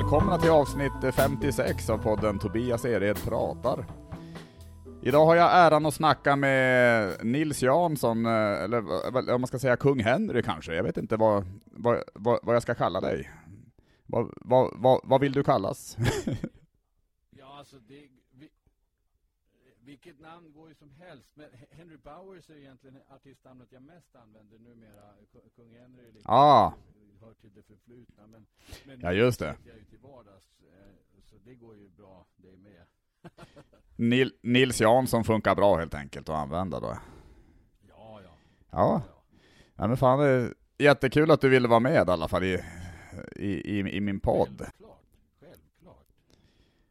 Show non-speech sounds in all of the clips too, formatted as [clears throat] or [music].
välkomna till avsnitt 56 av podden Tobias Ered pratar. Idag har jag äran att snacka med Nils Jansson, eh, eller om man ska säga kung Henry kanske, jag vet inte vad, vad, vad, vad jag ska kalla dig. Vad, vad, vad, vad vill du kallas? [laughs] ja, alltså det, vi, vilket namn går ju som helst, men Henry Bowers är egentligen artistnamnet jag mest använder numera. Kung Henry lite ah. Till det förflutna, men, men ja, just det. jag ju till vardags, eh, så det går ju bra det med. [laughs] Nil, Nils Jansson funkar bra helt enkelt att använda då? Ja, ja. Ja, ja men fan det är jättekul att du ville vara med i alla fall i, i, i, i min podd. Självklart, självklart.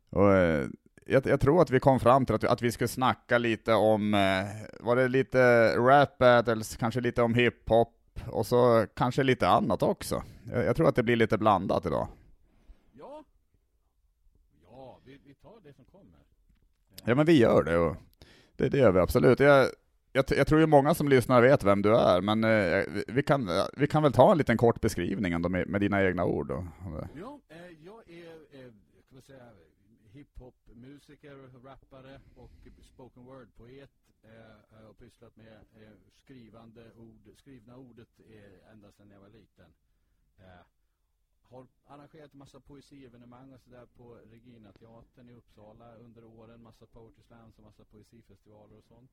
Och, eh, jag, jag, tror att vi kom fram till att, att vi skulle snacka lite om, eh, var det lite rap battles, kanske lite om hiphop, och så kanske lite annat också. Jag, jag, tror att det blir lite blandat idag. Ja, ja vi, vi tar det som kommer. Ja men vi gör det, och det, det gör vi absolut. Jag, jag, jag, tror ju många som lyssnar vet vem du är, men eh, vi, kan, vi kan väl ta en liten kort beskrivning ändå med, med dina egna ord. Då. Ja, eh, jag är eh, säga, hiphop-musiker, rappare och spoken word-poet eh, och pysslat med eh, skrivande ord, skrivna ordet eh, ända sedan jag var liten. Eh, har arrangerat massa poesievenemang och sådär på Regina teatern i Uppsala under åren, massa poetry slams och massa poesifestivaler och sånt.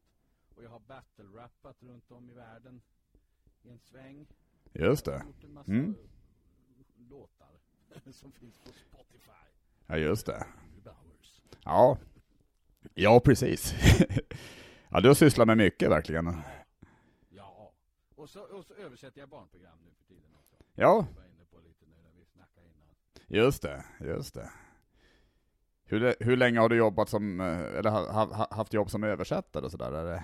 Och jag har battle-rappat runt om i världen i en sväng. Just det. Jag har gjort en massa mm. låtar [laughs] som finns på Spotify. Ja, just det. Ja, ja precis. [laughs] ja, du har sysslat med mycket verkligen. Ja, och så, och så översätter jag barnprogram nu för tiden också. Ja. Just det, just det. Hur, hur länge har du jobbat som, eh, eller haft jobb som översättare och sådär?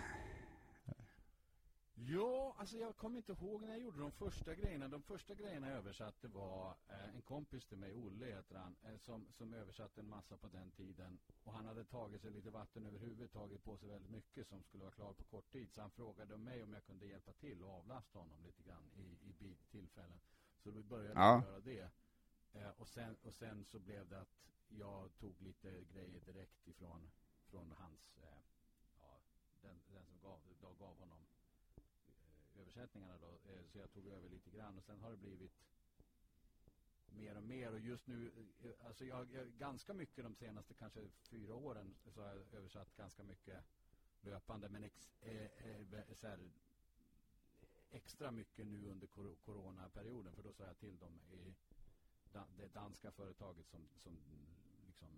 Alltså jag kommer inte ihåg när jag gjorde de första grejerna. De första grejerna jag översatte var eh, en kompis till mig, Olle heter han, eh, som, som översatte en massa på den tiden. Och han hade tagit sig lite vatten över huvudet, tagit på sig väldigt mycket som skulle vara klar på kort tid. Så han frågade mig om jag kunde hjälpa till och avlasta honom lite grann i, i tillfällen. Så vi började ja. göra det. Eh, och, sen, och sen så blev det att jag tog lite grejer direkt ifrån från hans, eh, ja, den, den som gav, gav honom översättningarna då, eh, så jag tog över lite grann. Och sen har det blivit mer och mer. Och just nu, eh, alltså jag, jag ganska mycket de senaste kanske fyra åren så har jag översatt ganska mycket löpande. Men ex, eh, eh, här, extra mycket nu under kor coronaperioden. För då sa jag till dem i det danska företaget som, som liksom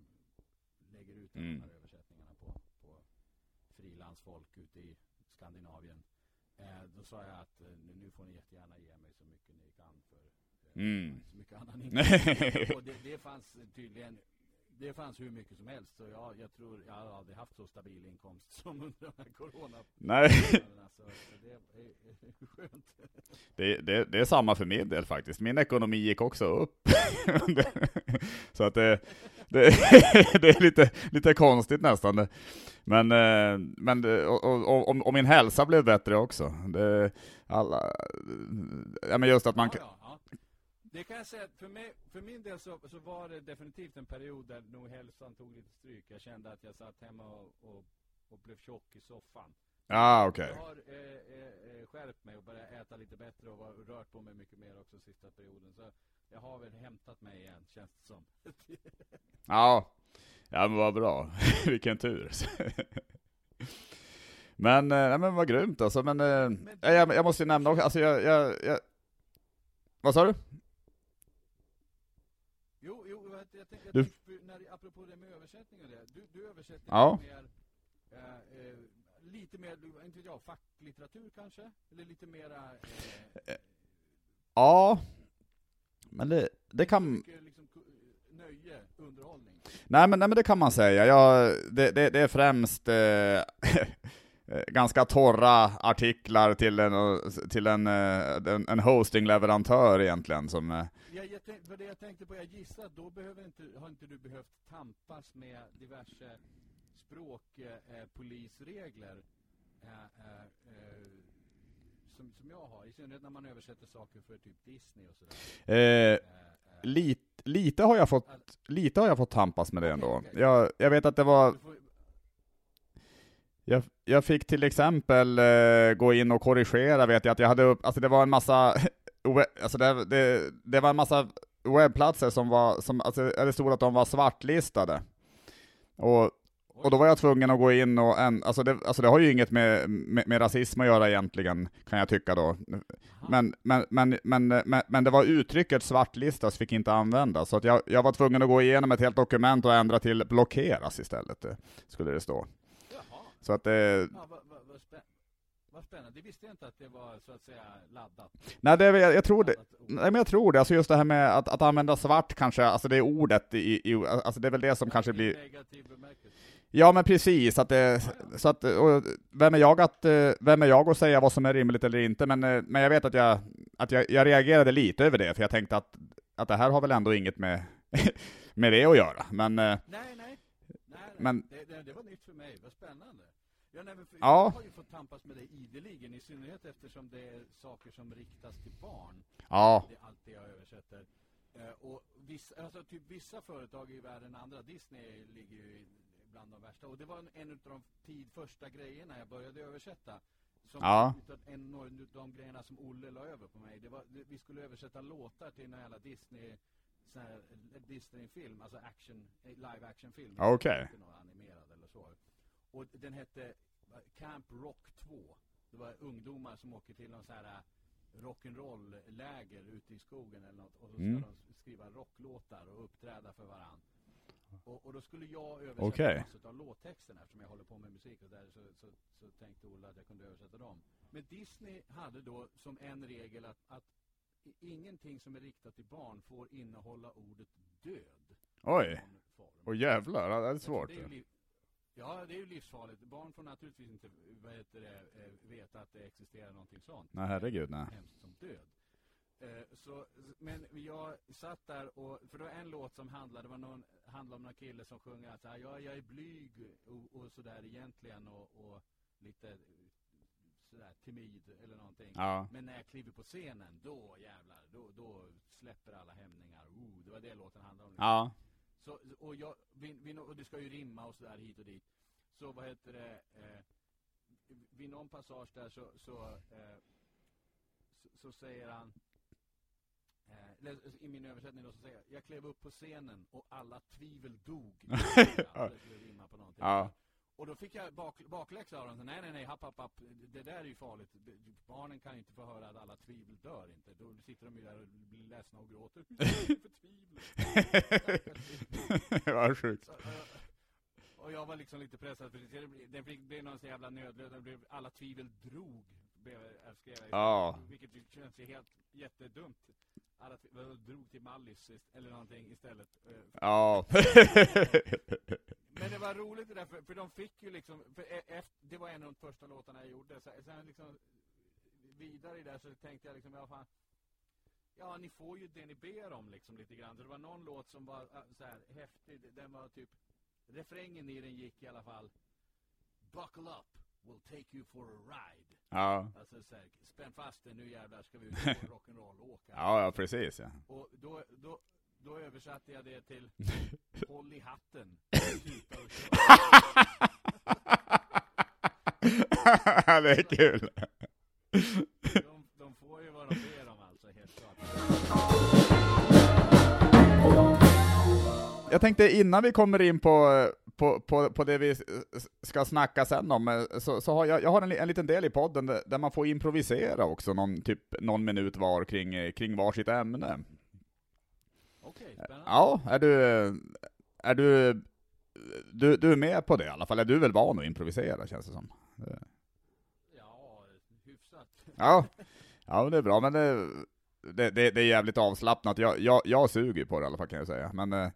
lägger ut mm. de här översättningarna på, på frilansfolk ute i Skandinavien Eh, då sa jag att eh, nu får ni jättegärna ge mig så mycket ni kan för eh, mm. så mycket annan [laughs] inkomst. och det, det fanns tydligen det fanns hur mycket som helst. Så jag, jag tror jag har aldrig haft så stabil inkomst [laughs] som under den här corona. Nej. Alltså, det är, skönt. Det, det, det, är samma för min del faktiskt. Min ekonomi gick också upp. [laughs] så att det, det, [laughs] det, är lite, lite konstigt nästan. Men, eh, men och, och, och, och min hälsa blev bättre också. Alla, ja, men just att man... Ja, ja. Det kan jag säga, för, mig, för min del så, så, var det definitivt en period där nog hälsan tog lite stryk. Jag kände att jag satt hemma och, och, och blev tjock i soffan. Ah. Okay. Jag har eh, eh, eh, skärpt mig och börjat äta lite bättre och var, rört på mig mycket mer också sista perioden. Så jag har väl hämtat mig igen, känns det som. [laughs] ja, ja men vad bra. [laughs] Vilken tur. [laughs] men, eh, nej, men vad grymt alltså. Men, eh, men jag, jag måste ju nämna också, alltså jag, jag, jag... Vad sa du? Jag tänkte, du... när, apropå det med översättning och det, du, du översätter ja. mer, eh, eh, lite mer, inte jag, facklitteratur kanske? Eller lite mera... Eh, eh ja, men det, det kan... Liksom, nöje, underhållning? Nej men, nej men det kan man säga. Jag, det, det, det är främst [laughs] eh, ganska torra artiklar till en, till en, en, en hostingleverantör egentligen som jag, jag tänk, för det jag tänkte på, jag gissar att då behöver inte, har inte du behövt tampas med diverse språkpolisregler eh, eh, eh, som, som jag har, i synnerhet när man översätter saker för typ Disney och sådär. Eh, eh, lite, lite har jag fått, lite har jag fått tampas med det ändå. Jag, jag vet att det var, jag, jag fick till exempel eh, gå in och korrigera, vet jag, att jag hade upp, alltså det var en massa, alltså det, det, det var en massa webbplatser som var, som, alltså det stod att de var svartlistade. Och, och då var jag tvungen att gå in och, en, alltså, det, alltså det har ju inget med, med, med rasism att göra egentligen, kan jag tycka då. Men, men, men, men, men, men det var uttrycket svartlistas fick inte användas, så att jag, jag var tvungen att gå igenom ett helt dokument och ändra till blockeras istället, skulle det stå. Så att det, Ja, vad, vad, vad, spä, vad spännande. Det visste jag inte att det var så att säga laddat. nej, det, jag, jag tror det, nej men jag tror det, alltså just det här med att, att använda svart kanske, alltså det är ordet i, i alltså det är väl det som kanske I blir, Negativ bemärkelse. ja men precis, att det, så att, och vem är jag att, eh, vem är jag att säga vad som är rimligt eller inte, men, eh, men jag vet att jag, att jag, jag reagerade lite över det, för jag tänkte att, att det här har väl ändå inget med, [laughs] med det att göra, men, eh, Nej, nej. nej, nej. Men- det, det, det var nytt för mig. Vad spännande. Ja, nej, för, Ja. Jag har ju fått tampas med det ideligen, i synnerhet eftersom det är saker som riktas till barn. ja, Det är allt det jag översätter. Eh, och vissa, alltså typ vissa företag värre än andra. Disney ligger ju bland de värsta. Och det var en, en av de tid, första grejerna jag började översätta. Som Ja. utav en av de grejerna som Olle la över på mig. Det var, det, vi skulle översätta låtar till en jävla Disney eh, Disney-film, alltså action, eh, live action-film. Okej. Animerad eller så. Och den hette eh, Camp Rock 2. Det var ungdomar som åker till någon sån här eh, rock'n'roll-läger ute i skogen eller något och så ska Mm. de skriva rocklåtar och uppträda för varann. Och, och då skulle jag översätta Okej. massor av låttexterna eftersom jag håller på med musik och där så, så, så tänkte Ola att jag kunde översätta dem. Men Disney hade då som en regel att, att ingenting som är riktat till barn får innehålla ordet död. oj, och jävlar, det är svårt. Det är ju. Ja, det är ju livsfarligt. Barn får naturligtvis inte det, eh, veta att det existerar någonting sånt. Nej, herregud, nej. Hemskt som död. Eh, så, men jag satt där och, för det var en låt som handlade, var någon, handlade om någon kille som sjunger att här, ja, jag är blyg och, och sådär egentligen och, och lite eh, sådär timid eller någonting. Ja, Men när jag kliver på scenen, då jävlar, då, då släpper alla hämningar. Oh, det var det låten handlade om. ja, Så, och, jag, vi, vi, och det ska ju rimma och sådär hit och dit. Så vad heter det, eh, vid någon passage där så, så, eh, så, så säger han, eh, eller i min översättning då så säger jag, jag klev upp på scenen och alla tvivel dog. [laughs] Ja. Och då fick jag bak, bakläxa av dem. Så, Nej, nej, nej, happ, happ, happ. Det där är ju farligt. Barnen kan inte få höra att alla tvivel dör inte. Då sitter de ju där och blir ledsna och gråter. [laughs] För tvivel. [laughs] Vad sjukt. Och jag var liksom lite pressad för det blev- det någon så jävla nödlöd. Alla tvivel drog. Blev, skrev jag. Ja. Vilket ju känns ju helt jättedumt. Alla drog till Mallis eller någonting istället. Eh, Ja. [laughs] Men det var roligt det där, för, för de fick ju liksom, för e- efter, det var en av de första låtarna jag gjorde, så, sen liksom vidare i det så tänkte jag liksom, ja fan, ja ni får ju det ni ber om liksom lite grann. Så det var någon låt som var äh, så här häftig, den var typ, refrängen i den gick i alla fall, Buckle up, we'll take you for a ride. Ja. Alltså så här, spänn fast dig, nu jävlar ska vi ut och [laughs] rock'n'roll och åka. Ja, ja, precis ja. Och då, då, då översatte jag det till [laughs] Håll i hatten. Sluta och kör. det är kul. De, de får ju vad de ber om alltså, helt klart. Jag tänkte innan vi kommer in på, på, på, på det vi ska snacka sen om, eh, så, så har jag, jag har en, en liten del i podden där, där man får improvisera också, någon, typ någon minut var kring, eh, kring varsitt ämne. Okej, spännande. Ja, är du, är du, du, du är med på det i alla fall? Är du väl van att improvisera känns det som? Ja, hyfsat. Ja, ja det är bra, men det, det, det, det är jävligt avslappnat. Jag, jag, jag suger på det i alla fall kan jag säga. Men eh,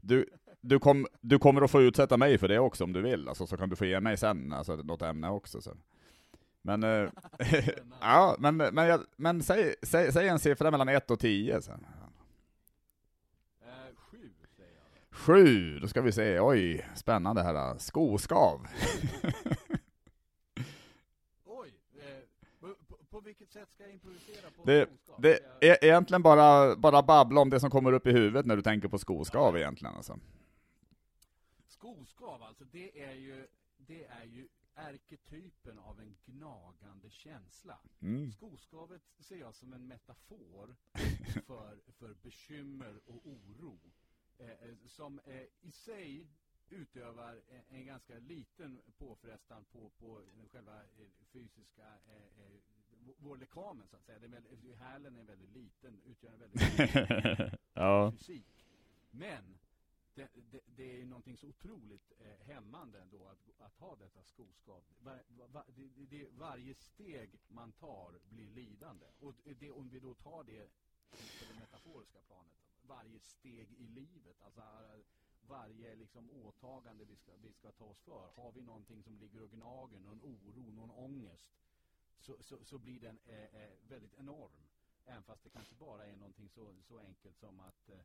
du, du, kom, du kommer att få utsätta mig för det också om du vill, alltså, så kan du få ge mig sen alltså, något ämne också. Så. Men, eh, [laughs] ja, men, men, jag, men säg, säg, säg en siffra mellan 1 och 10 sen. Eh, sju, säger jag. då. Sju, då ska vi se. Oj, spännande här. Skoskav. [laughs] Oj, eh, på, på, vilket sätt ska jag improvisera på Det, skoskav? det är egentligen bara, bara babbla om det som kommer upp i huvudet när du tänker på skoskav egentligen alltså. Skoskav alltså, det är ju, det är ju ärketypen av en gnagande känsla. Mm. Skoskavet ser jag som en metafor [laughs] för, för bekymmer och oro. Eh, eh, som eh, i sig utövar en, en ganska liten påfrestan på, på själva eh, fysiska, eh, eh, vår- lekamen så att säga. Det är väldigt, hälen är väldigt liten, utgör en väldigt [laughs] liten fysik. Men det, det, det är ju någonting så otroligt eh, hämmande ändå att, att ha detta skoskav. Var, var, det, det, det, varje steg man tar blir lidande. Och det, om vi då tar det på det metaforiska planet, varje steg i livet, alltså varje liksom åtagande vi ska, vi ska ta oss för. Har vi någonting som ligger och gnager, någon oro, någon ångest, så, så, så blir den eh, eh, väldigt enorm. Även fast det kanske bara är någonting så, så enkelt som att eh,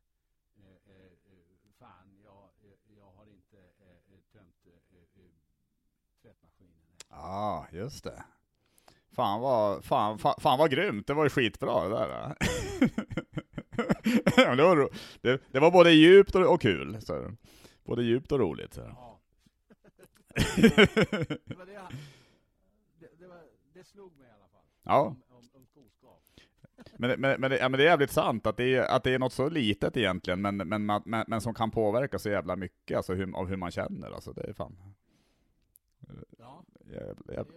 eh, eh, fan, jag, eh, jag har inte eh, eh, tömt eh, eh, tvättmaskinen. här. Ja, just det. Fan vad, fan, fan, fan vad grymt, det var ju skitbra det där. [laughs] det, var, det, det var både djupt och, och kul. Så. Både djupt och roligt. Så. Ja. [laughs] det, var det, det, var, det slog mig i alla fall. Ja. Om, om, om skoskav. Men, men, men, det, ja, men det är jävligt sant att det är, att det är något så litet egentligen, men, men, men, men, som kan påverka så jävla mycket alltså, hur, av hur man känner. Alltså, det är fan... Ja, Jävla, jävla.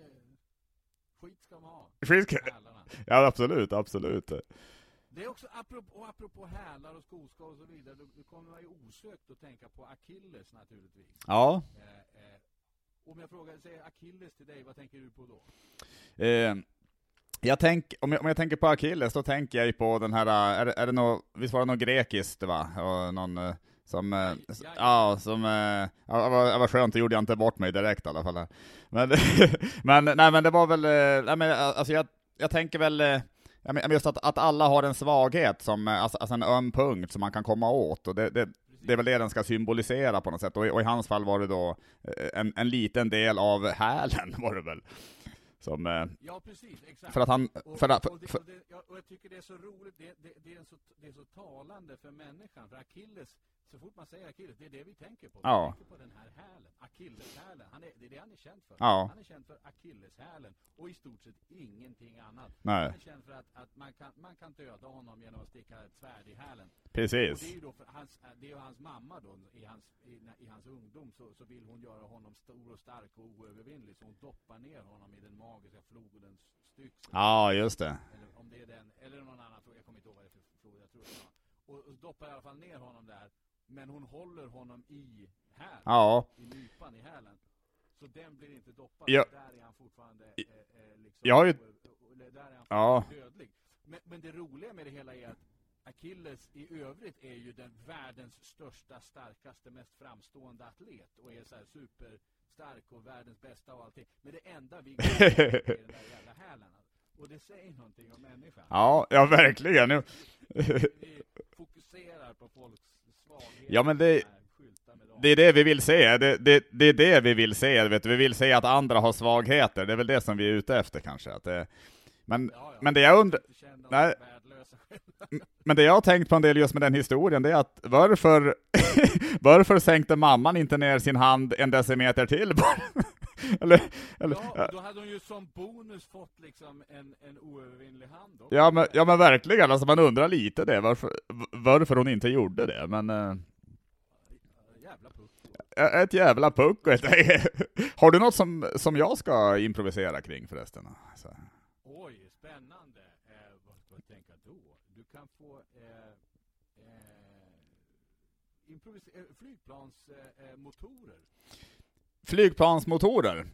skit ska man ha. Skit- Hälarna. Ja, absolut, absolut. Det är också, apropå, och apropå hälar och skoskav och så vidare, då, då kommer man ju osökt att tänka på Achilles naturligtvis. Ja, Eh, eh, om jag frågar, säger Achilles till dig, vad tänker du på då? Eh, jag tänk, om, jag, om jag tänker på Achilles, då tänker jag ju på den här, är, är det nå, visst var det något grekiskt va? Och någon eh, som, eh, s- ja. ja, som, eh, ja, var skönt, det gjorde jag inte bort mig direkt i alla fall. Men, [laughs] men, nej men det var väl, nej men alltså jag, jag tänker väl, ja, men just att, att alla har en svaghet, som, alltså, alltså en öm punkt som man kan komma åt, och det, det, det är väl det den ska symbolisera på något sätt, och, i- och i hans fall var det då en, en liten del av hälen [laughs] var det väl. Som, eh, Ja, precis, exakt. för att han, Och, för att, och, det, och, det, och jag tycker det är så roligt, det, det, är så, det är så talande för människan, för Achilles, så fort man säger Achilles, det är det vi tänker på. Ja. Vi tänker på den här hälen, Achilleshälen. Han är, det är det han är känd för. Ja. Han är känd för Achilleshälen och i stort sett ingenting annat. Nej. Han är känd för att, att man, kan, man kan döda honom genom att sticka ett svärd i hälen. Och precis. det är ju då för hans, det är hans mamma då, i hans, i, i hans ungdom så, så vill hon göra honom stor och stark och oövervinnlig, så hon doppar ner honom i den magiska floden Styx. Ja, just det. Eller om det är den, eller någon annan flod, jag kommer inte ihåg vad det är för flod, jag tror det. Och, och doppar i alla fall ner honom där, men hon håller honom i hälen, Ja, i nypan i hälen. Så den blir inte doppad, Ja. där är han fortfarande eh, eh, liksom, Jag har ju- där är han Ja. dödlig. Men, men det roliga med det hela är att Achilles i övrigt är ju den världens största, starkaste, mest framstående atlet och är så här superstark och [laughs] världens bästa och allting. Men det enda vi [laughs] glömmer är den där jävla hälen. Och det säger någonting om människan. ja, ja verkligen. Nu- [laughs] Vi fokuserar på folks svagheter. Ja, men det-. Det är det vi vill se, det, det, det är det vi vill se, vet du. vi vill se att andra har svagheter, det är väl det som vi är ute efter kanske. Att det, men, Ja, ja. men det jag undrar, Nej. Men det jag har tänkt på en del just med den historien, det är att varför, [laughs] varför sänkte mamman inte ner sin hand en decimeter till [laughs] eller, eller, Ja, då hade hon ju som bonus fått liksom en, en oövervinnlig hand också. ja, men, ja men verkligen, alltså man undrar lite det, varför, varför hon inte gjorde det, men eh, Jävla pucko. ett jävla puck och ett, [laughs] Har du något som, som jag ska improvisera kring förresten? Så. Oj, spännande. Eh, vad ska jag tänka då? Du kan få eh, eh, improvis- eh, flygplansmotorer. Eh, motorer. Flygplansmotorer.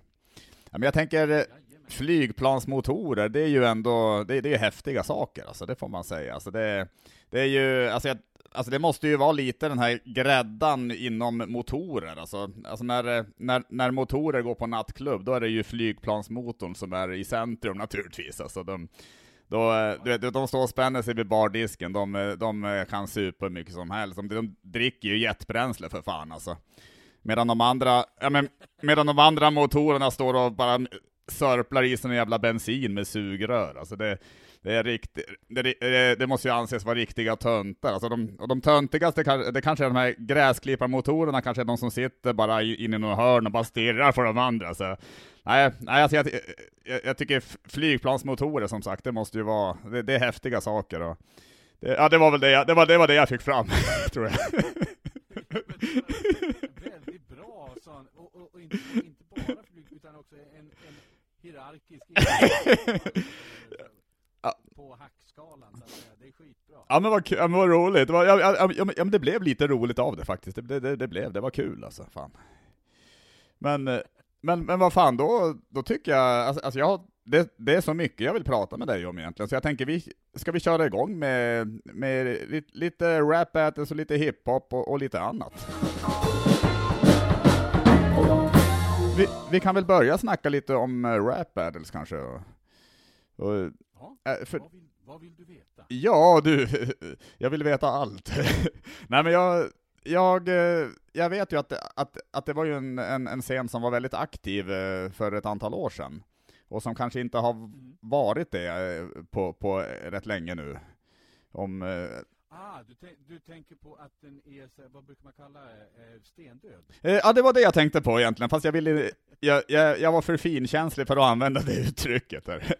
Ja, men jag tänker, eh, Jajamän. flygplansmotorer, det är ju ändå, det, det är häftiga saker, alltså, det får man säga. Alltså, det, det är ju, alltså, jag, alltså det måste ju vara lite den här gräddan inom motorer. Alltså, alltså när, när, när motorer går på nattklubb, då är det ju flygplansmotorn som är i centrum naturligtvis. Alltså, de, då, eh, du vet, de står och spänner sig vid bardisken, de, eh, de eh, kan supa hur mycket som helst. De, de dricker ju jetbränsle för fan alltså. Medan de andra, ja, men, medan de andra motorerna står och bara sörplar i sig jävla bensin med sugrör. Alltså det, det är riktigt, det, det, måste ju anses vara riktiga töntar. Alltså de, och de töntigaste, det kanske är de här gräsklipparmotorerna, kanske är de som sitter bara inne i något hörn och bara stirrar på de andra. Så, nej, nej alltså jag, jag, jag tycker flygplansmotorer som sagt, det måste ju vara, det, det är häftiga saker. Och, det, ja, det var väl det jag, det var, det var det jag fick fram, [laughs] tror jag. Väldigt bra sån, och, och, och inte, inte bara flyg, utan också en, en hierarkisk [laughs] på hackskalan. Det är skitbra. Ja men vad, ja, men vad roligt, det, var, ja, ja, ja, men det blev lite roligt av det faktiskt, det, det, det blev, det var kul alltså, fan. Men, eh, men, men vad fan, då, då tycker jag, alltså, alltså jag det, det, är så mycket jag vill prata med dig om egentligen, så jag tänker, vi, ska vi köra igång med, med lite, lite rap battles och lite hiphop och, och lite annat? Vi, vi, kan väl börja snacka lite om eh, rap battles kanske? Och, och, ja, äh, för, vad, vill, vad vill du veta? Ja, du, [laughs] jag vill veta allt. [laughs] Nej men jag, jag, eh, jag vet ju att, att, att det var ju en, en, en scen som var väldigt aktiv för ett antal år sedan och som kanske inte har mm. varit det eh, på, på rätt länge nu. Om, eh, Ah, du, du, tänker på att den är, vad brukar man kalla det, eh, stendöd? ja, det var det jag tänkte på egentligen, fast jag ville, jag, jag, jag var för finkänslig för att använda det [laughs] uttrycket där.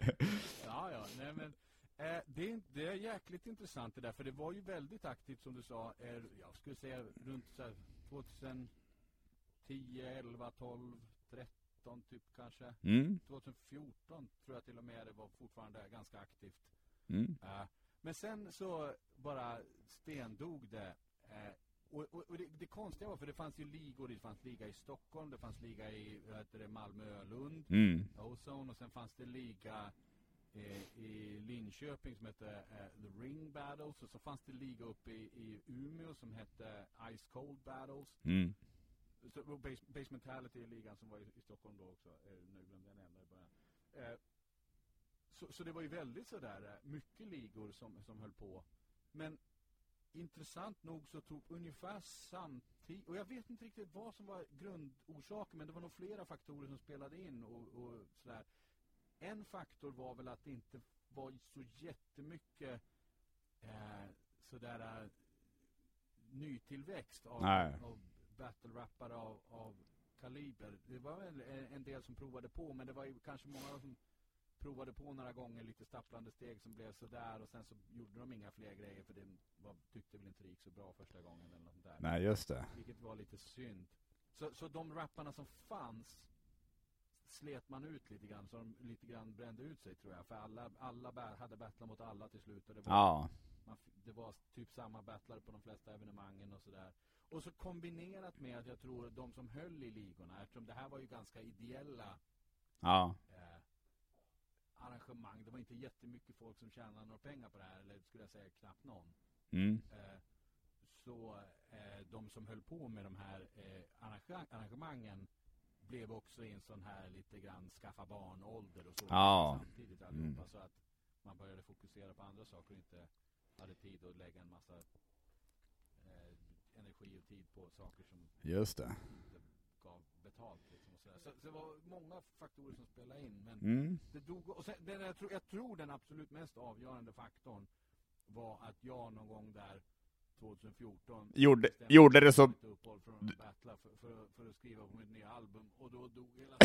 ja, ja, nej men, eh, det, det, är jäkligt intressant det där, för det var ju väldigt aktivt som du sa, eh, jag skulle säga runt så här, 2010, 11, 12, 13, typ kanske. Mm. 2014 tror jag till och med det var fortfarande ganska aktivt. Mm. Uh, men sen så bara stendog det. Uh, och, och, och det, det, konstiga var, för det fanns ju ligor, det fanns liga i Stockholm, det fanns liga i heter det, Malmö, Lund, mm. Ozone, och sen fanns det liga eh, i Linköping som hette eh, The Ring Battles, och så fanns det liga uppe i, i Umeå som hette Ice Cold Battles. Mm. Så, base, Basementality i ligan som var i, i Stockholm då också. Eh, nu glömde jag nämna det bara. Eh, så, så det var ju väldigt sådär, eh, mycket ligor som, som höll på. Men intressant nog så tog ungefär samtidigt, och jag vet inte riktigt vad som var grundorsaken, men det var nog flera faktorer som spelade in och, och sådär. En faktor var väl att det inte var så jättemycket eh, sådär eh, nytillväxt av, av battle-rappare av, av kaliber. Det var väl en del som provade på, men det var ju kanske många som provade på några gånger lite stapplande steg som blev sådär och sen så gjorde de inga fler grejer för det var, tyckte väl inte det gick så bra första gången eller något där. Nej, just det. Vilket var lite synd. Så, så de rapparna som fanns slet man ut lite grann, så de lite grann brände ut sig tror jag. För alla, alla hade battlat mot alla till slut. Och det var, ja. man, det var typ samma battlar på de flesta evenemangen och sådär. Och så kombinerat med att jag tror de som höll i ligorna, eftersom det här var ju ganska ideella ja. eh, arrangemang. Det var inte jättemycket folk som tjänade några pengar på det här, eller skulle jag säga knappt någon. Mm. Eh, så eh, de som höll på med de här eh, arrangemangen blev också i en sån här lite grann skaffa barn-ålder och så ja. samtidigt allihopa. Mm. Så att man började fokusera på andra saker och inte hade tid att lägga en massa energi och tid på saker som Just det. gav betalt. Liksom och så, så, så, det var många faktorer som spelade in. Men mm. det dog, och sen, den, jag, tror, jag tror den absolut mest avgörande faktorn var att jag någon gång där 2014 gjorde, gjorde det så... För, för, för, att skriva på mitt nya album, och då dog hela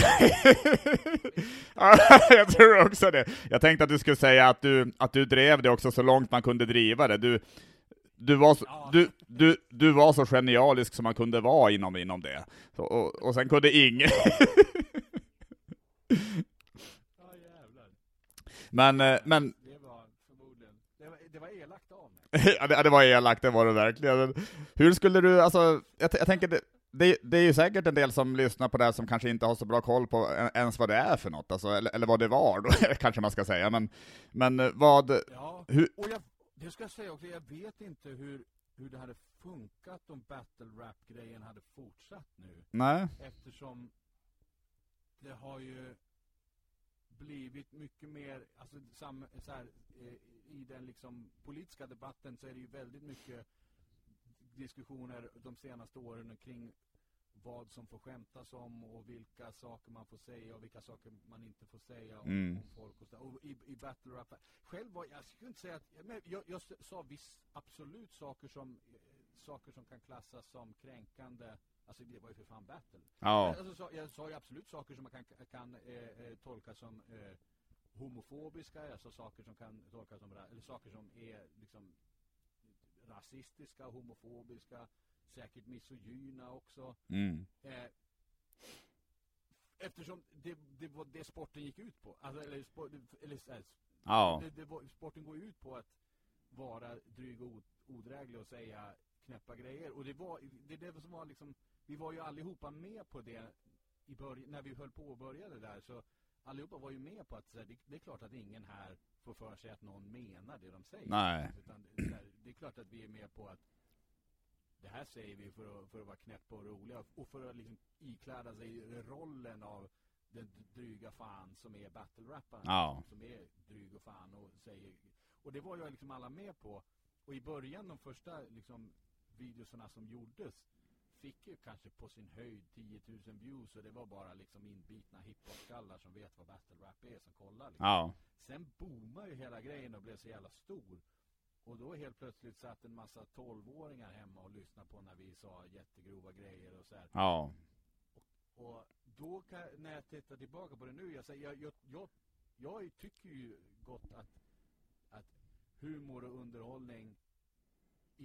[laughs] Jag tror också det. Jag tänkte att du skulle säga att du, att du drev det också så långt man kunde driva det. Du, du var, så, du, du, du var så genialisk som man kunde vara inom, inom det. Så, och, och sen kunde ingen... [laughs] men, eh, men... Det var förmodligen... Det var, det var elakt av mig. [laughs] ja, det, det, var elakt, det var det verkligen. Hur skulle du, alltså, jag, jag tänker, det, det, det, är ju säkert en del som lyssnar på det här som kanske inte har så bra koll på ens vad det är för något, alltså, eller, eller vad det var, då, [laughs] kanske man ska säga, men, men eh, vad... Ja, hur, och jag det ska jag säga också, jag vet inte hur, hur det hade funkat om battle rap-grejen hade fortsatt nu. Nej. Eftersom det har ju blivit mycket mer, alltså sam, så här, eh, i den liksom politiska debatten så är det ju väldigt mycket diskussioner de senaste åren kring vad som får skämtas om och vilka saker man får säga och vilka saker man inte får säga om, Mm. om folk och, så, och i, i battle rap. Själv var jag skulle inte säga att, men jag, jag sa viss absolut saker som eh, saker som kan klassas som kränkande. Alltså det var ju för fan battle. Ja. Alltså, så, jag sa ju absolut saker som man kan, kan eh, eh, tolka som eh, homofobiska, alltså saker som kan tolkas som, eller saker som är liksom rasistiska, homofobiska, säkert misogyna också. Mm. Eh, eftersom det, det var det sporten gick ut på. Alltså, eller, sport, eller här, Ja. det, det var, sporten går ut på att vara dryg och odräglig och säga knäppa grejer. Och det var det, det som var liksom, vi var ju allihopa med på det i början, när vi höll på och började där. Så allihopa var ju med på att här, det, det är klart att ingen här får för sig att någon menar det de säger. Nej. Utan det, det, det är klart att vi är med på att det här säger vi för att, för att vara knäppa och roliga och för att liksom ikläda sig rollen av den dryga fan som är battle-rapparen. Ja. Som är dryg och fan och säger... Och det var ju liksom alla med på. Och i början, de första liksom videoserna som gjordes fick ju kanske på sin höjd 10 000 views och det var bara liksom inbitna hiphop-skallar som vet vad battle-rap är som kollar. Liksom. Ja. Sen boomade ju hela grejen och blev så jävla stor. Och då helt plötsligt satt en massa 12-åringar hemma och lyssnade på när vi sa jättegrova grejer och så här. Ja. Och då kan, när jag tittar tillbaka på det nu, jag, säger, jag, jag, jag, jag tycker ju gott att, att humor och underhållning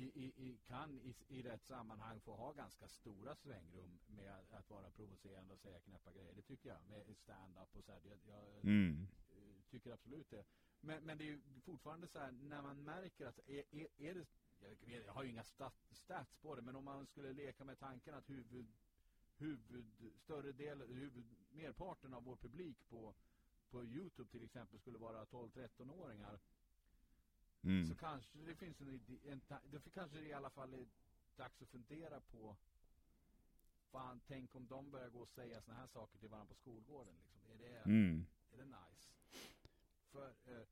i, i, kan i, i rätt sammanhang få ha ganska stora svängrum med att, vara provocerande och säga knäppa grejer. Det tycker jag, med stand-up och så här. Jag, jag Mm. eh, tycker absolut det. Men, men det är ju fortfarande så här, när man märker att, är, är, är det, jag, jag har ju inga stat, stats på det, men om man skulle leka med tanken att huvud, huvud, större del, huvud, merparten av vår publik på, på Youtube till exempel skulle vara 12-13-åringar, så Mm. kanske det finns en, idé- en, det kanske i alla fall är dags att fundera på Fan, tänk om de börjar gå och säga såna här saker till varandra på skolgården. Liksom. Är, det, Mm. är det nice? För, eh,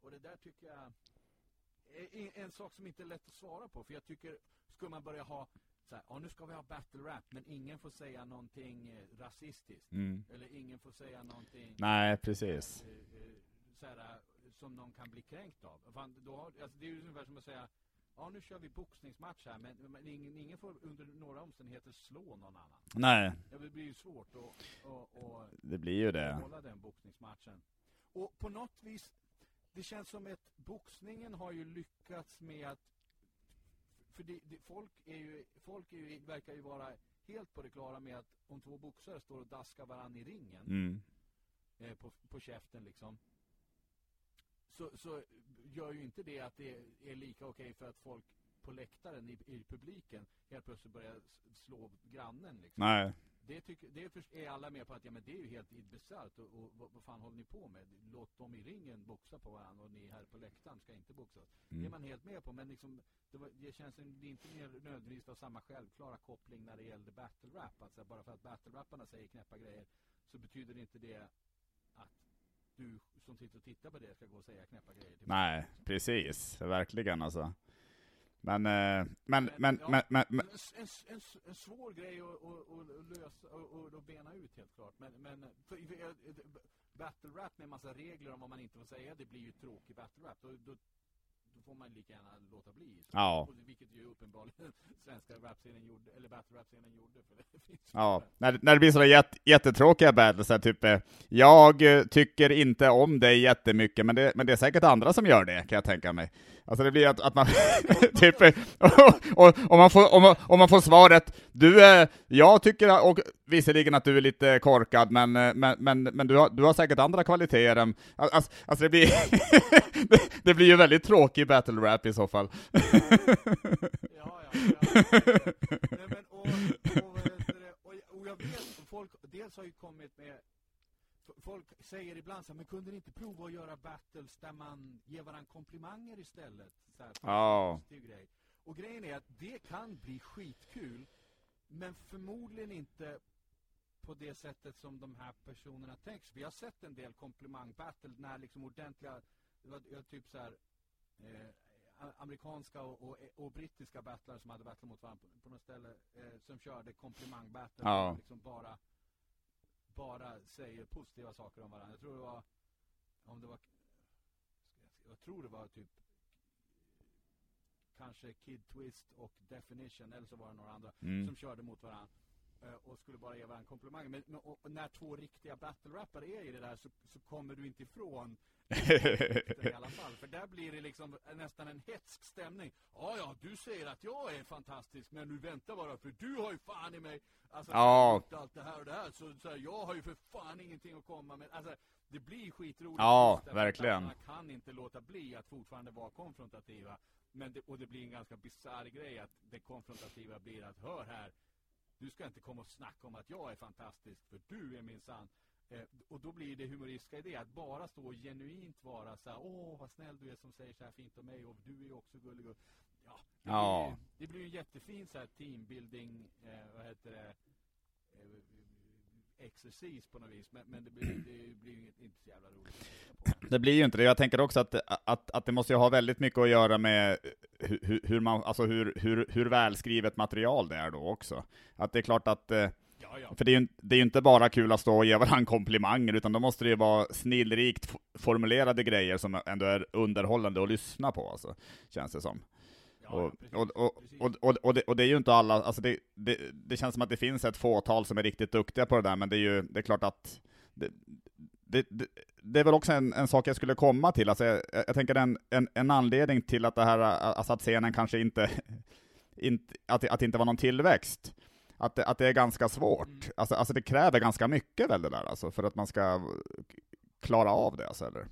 och det där tycker jag är en, sak som inte är lätt att svara på. För jag tycker, skulle man börja ha så här, ja nu ska vi ha battle rap, men ingen får säga någonting eh, rasistiskt. Mm. Eller ingen får säga någonting Nej, precis. eh, så här, som någon kan bli kränkt av. Fan, då har, alltså, det är ju ungefär som att säga Ja, nu kör vi boxningsmatch här, men, men ingen, ingen får under några omständigheter slå någon annan. Nej, Ja, Det blir ju svårt att, att, att det blir ju det. hålla den boxningsmatchen. Och på något vis, det känns som att boxningen har ju lyckats med att för det, det, folk, är ju, folk är ju, verkar ju vara helt på det klara med att om två boxare står och daskar varandra i ringen Mm. eh, på, på käften liksom så, så gör ju inte det att det är, är lika okej för att folk på läktaren i, i publiken helt plötsligt börjar slå grannen liksom. Nej. Det, tycker, det för- är alla med på att ja, men det är ju helt bisarrt och, och vad, vad fan håller ni på med? Låt dem i ringen boxa på varandra och ni här på läktaren ska inte boxas. Det är Mm. man helt med på men liksom, det, var, det känns det är inte mer nödvändigtvis av samma självklara koppling när det gällde battle rap. Alltså bara för att battle rapparna säger knäppa grejer så betyder inte det du som sitter och tittar på det ska gå och säga knäppa grejer till Nej, precis. Verkligen alltså. Men, eh, men, men, ja, men, men, men, En, en, en, svår grej att, att, att lösa och, och bena ut helt klart. Men, men battle rap med en massa regler om vad man inte får säga, det blir ju tråkig battle rap. Då, då får man lika gärna låta bli. Så, Ja. och Vilket ju uppenbarligen [laughs] svenska rapscenen gjorde, eller battle rap-scenen gjorde. För det [laughs] finns ja, när, när det blir sådär jätt, jättetråkiga battles, så här, typ eh, jag eh, tycker inte om dig jättemycket, men det, men det är säkert andra som gör det, kan jag tänka mig. Alltså det blir att, att man, [laughs] typ, eh, och, och, och, man får, och, man, och man får svaret, du, eh, jag tycker, och visserligen att du är lite korkad, men, men, men, men du, har, du har säkert andra kvaliteter än, alltså, alltså det blir, det, det blir ju väldigt tråkig battle rap i så fall. Ja, ja, ja. [laughs] Nej, men, och, och, och, jag- och jag vet, folk, dels har ju kommit med Folk säger ibland så här, men kunde ni inte prova att göra battles där man ger varandra komplimanger istället? Så här, Ja. positiv grej. Och grejen är att det kan bli skitkul, men förmodligen inte på det sättet som de här personerna tänker sig. Vi har sett en del komplimang-battle när liksom ordentliga, var typ så här, amerikanska och, och, och, brittiska battlare som hade battlat mot varandra på, på något ställe eh, som körde komplimangbattle. Ja. Liksom bara, bara säger positiva saker om varandra. Jag tror det var, om det var, jag tror det var typ kanske Kid Twist och Definition, eller så var det några andra, Mm. som körde mot varandra eh, och skulle bara ge varandra komplimanger. Men, men och, och när två riktiga battle-rappare är i det där så, så kommer du inte ifrån [laughs] i alla fall. För där blir det liksom nästan en hetsk stämning. Ja, ja, du säger att jag är fantastisk, men du väntar bara för du har ju fan i mig alltså, Ja. allt det här och det här. Så, så här, jag har ju för fan ingenting att komma med. Alltså, det blir skitroligt. Ja, verkligen. Man kan inte låta bli att fortfarande vara konfrontativa. Men det, och det blir en ganska bisarr grej att det konfrontativa blir att hör här, du ska inte komma och snacka om att jag är fantastisk, för du är minsann Eh, och då blir det humoristiska i det, att bara stå och genuint vara så här, åh vad snäll du är som säger så här fint om mig och du är också gullig och ja, det, Ja. Blir, det blir ju en jättefin så här teambuilding, eh, vad heter det, eh, exercis på något vis, men, men det blir, det blir ju inte, så jävla roligt. Det blir ju inte det. Jag tänker också att, att, att det måste ju ha väldigt mycket att göra med hur, hur, man, alltså hur, hur, hur välskrivet material det är då också. Att det är klart att, eh. För det är ju det är ju inte bara kul att stå och ge varandra komplimanger, utan då måste det ju vara snillrikt formulerade grejer som ändå är underhållande att lyssna på, alltså, känns det som. Och, det, och det är ju inte alla, alltså det, det, det känns som att det finns ett fåtal som är riktigt duktiga på det där, men det är ju, det är klart att det, det, det, är väl också en, en sak jag skulle komma till, alltså jag, jag tänker en, en, en anledning till att det här, alltså att scenen kanske inte, [laughs] inte att, att det inte var någon tillväxt, att det, att det är ganska svårt. Mm. Alltså, alltså det kräver ganska mycket väl det där, alltså, för att man ska klara av det, alltså, eller?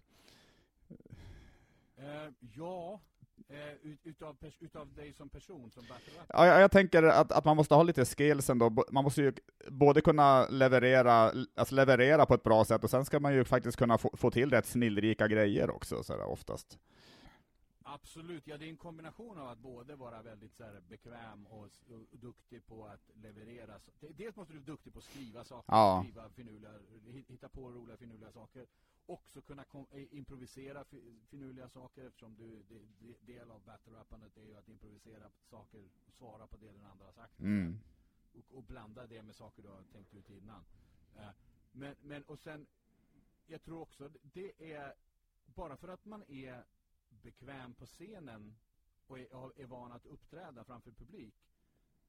Eh, ja, eh, ut, utav, utav dig som person, som rapper. Ja, jag, jag tänker att, att man måste ha lite skills ändå. Man måste ju både kunna leverera, alltså leverera på ett bra sätt, och sen ska man ju faktiskt kunna få, få till rätt snillrika grejer också, så här, oftast. Absolut, ja det är en kombination av att både vara väldigt så här, bekväm och, och duktig på att leverera. Dels måste du vara duktig på att skriva saker, Ja. skriva finurliga, hi- hitta på roliga finurliga saker. Också kunna improvisera fi- finurliga saker eftersom du, det, det, del av battle-rappandet är ju att improvisera saker, svara på det den andra har sagt. Mm. och, och blanda det med saker du har tänkt ut innan. Eh, men, men, och sen, jag tror också, det är, bara för att man är bekväm på scenen och är, är van att uppträda framför publik,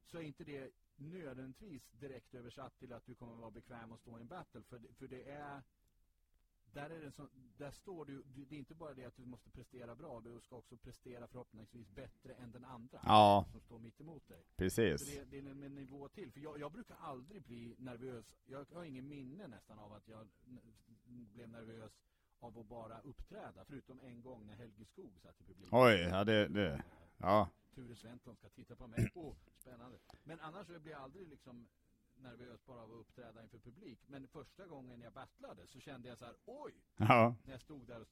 så är inte det nödvändigtvis direkt översatt till att du kommer vara bekväm att stå i en battle. För, det- för det är, där, är det så, där står du, det är inte bara det att du måste prestera bra, du ska också prestera förhoppningsvis bättre än den andra Ja, som står mitt emot dig. Precis. det, det är en en nivå till. För jag, jag brukar aldrig bli nervös. Jag har ingen minne nästan av att jag blev nervös av att bara uppträda. Förutom en gång när Helge Skog satt i publiken. Oj, ja det, det, ja. Ture Sventon ska titta på mig. Åh, spännande. Men annars så blir jag aldrig liksom nervös bara av att uppträda inför publik. Men första gången jag battlade så kände jag så här, oj! Ja, När jag stod där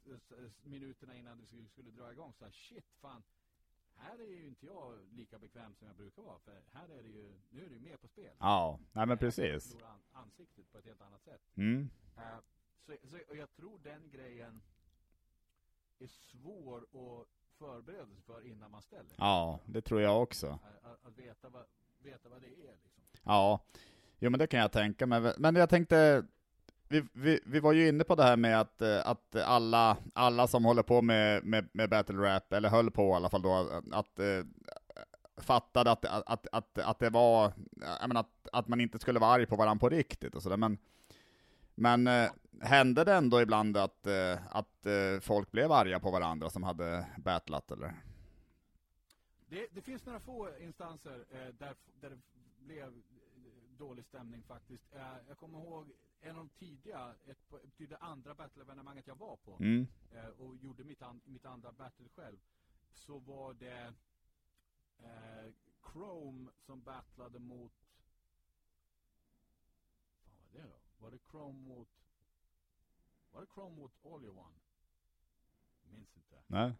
minuterna innan det skulle, dra igång så här, shit, fan. Här är ju inte jag lika bekväm som jag brukar vara. För här är det ju, nu är det ju mer på spel. ja, nej men precis. ansiktet på ett helt annat sätt. Mm. Eh, så, så, och jag tror den grejen är svår att förbereda sig för innan man ställer. Ja, det tror jag också. Att, att veta, vad, veta vad det är liksom. Ja, jo men det kan jag tänka mig. Men jag tänkte, vi, vi, vi var ju inne på det här med att, att alla, alla som håller på med, med, med battle rap, eller höll på i alla fall då, att eh, fattade att, att, att, att det var, jag menar, att, att man inte skulle vara arg på varandra på riktigt och sådär. Men, men eh, hände det ändå ibland att, eh, att eh, folk blev arga på varandra som hade battlat eller? Det, det finns några få instanser eh, där, där det blev dålig stämning faktiskt. Eh, jag kommer ihåg en av de tidiga, ett, till det andra battle-evenemanget jag var på. Mm. eh, och gjorde mitt, an, mitt andra battle själv så var det Chrome som battlade mot vad var det då? Var det Chrome mot var det Chrome mot All You One? Minns inte. Nej.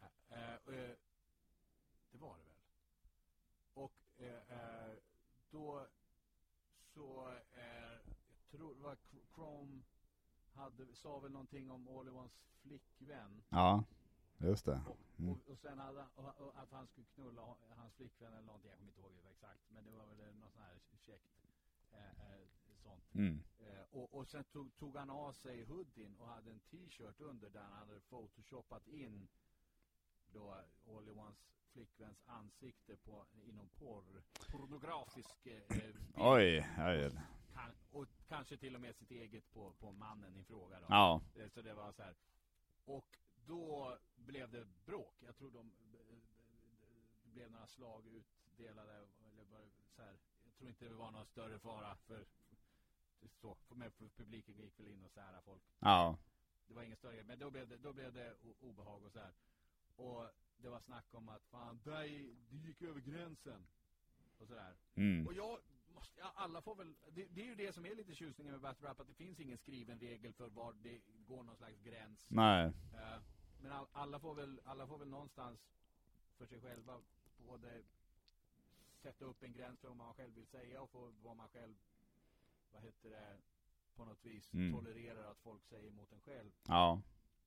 Eh, eh, eh, det var det väl. Och eh, eh, då så jag tror det var Chr- Chrome hade, sa väl någonting om Olivans flickvän. Ja. Just det. Och, och, och sen hade han, och, och att han skulle knulla hans flickvän eller någonting, jag kommer inte ihåg det exakt, men det var väl något sånt här käckt sånt. Mm. Eh, och, och sen tog, tog han av sig hoodien och hade en t-shirt under där han hade photoshopat in då Olly Ones flickväns ansikte på, inom porr, pornografisk eh, [clears throat] bild. Oj, oj. Kan, och kanske till och med sitt eget på, på mannen i fråga då. Ja. Eh, Så det var så här. Och då blev det bråk. Jag tror de det blev några slag utdelade. Eller bara så här. Tror inte det var någon större fara för så. För publiken gick väl in och sära folk. Ja. Det var ingen större. Men då blev det, då blev det obehag och så här. Och det var snack om att fan, dig, du gick över gränsen. Och sådär. Mm. Och jag måste, ja, alla får väl, det, det är ju det som är lite tjusningen med battle rap, att det finns ingen skriven regel för var det går någon slags gräns. Nej. Eh, men all, alla, får väl, alla får väl någonstans för sig själva både sätta upp en gräns för vad man själv vill säga och för vad man själv, vad heter det, på något vis Mm. tolererar att folk säger mot en själv. Ja.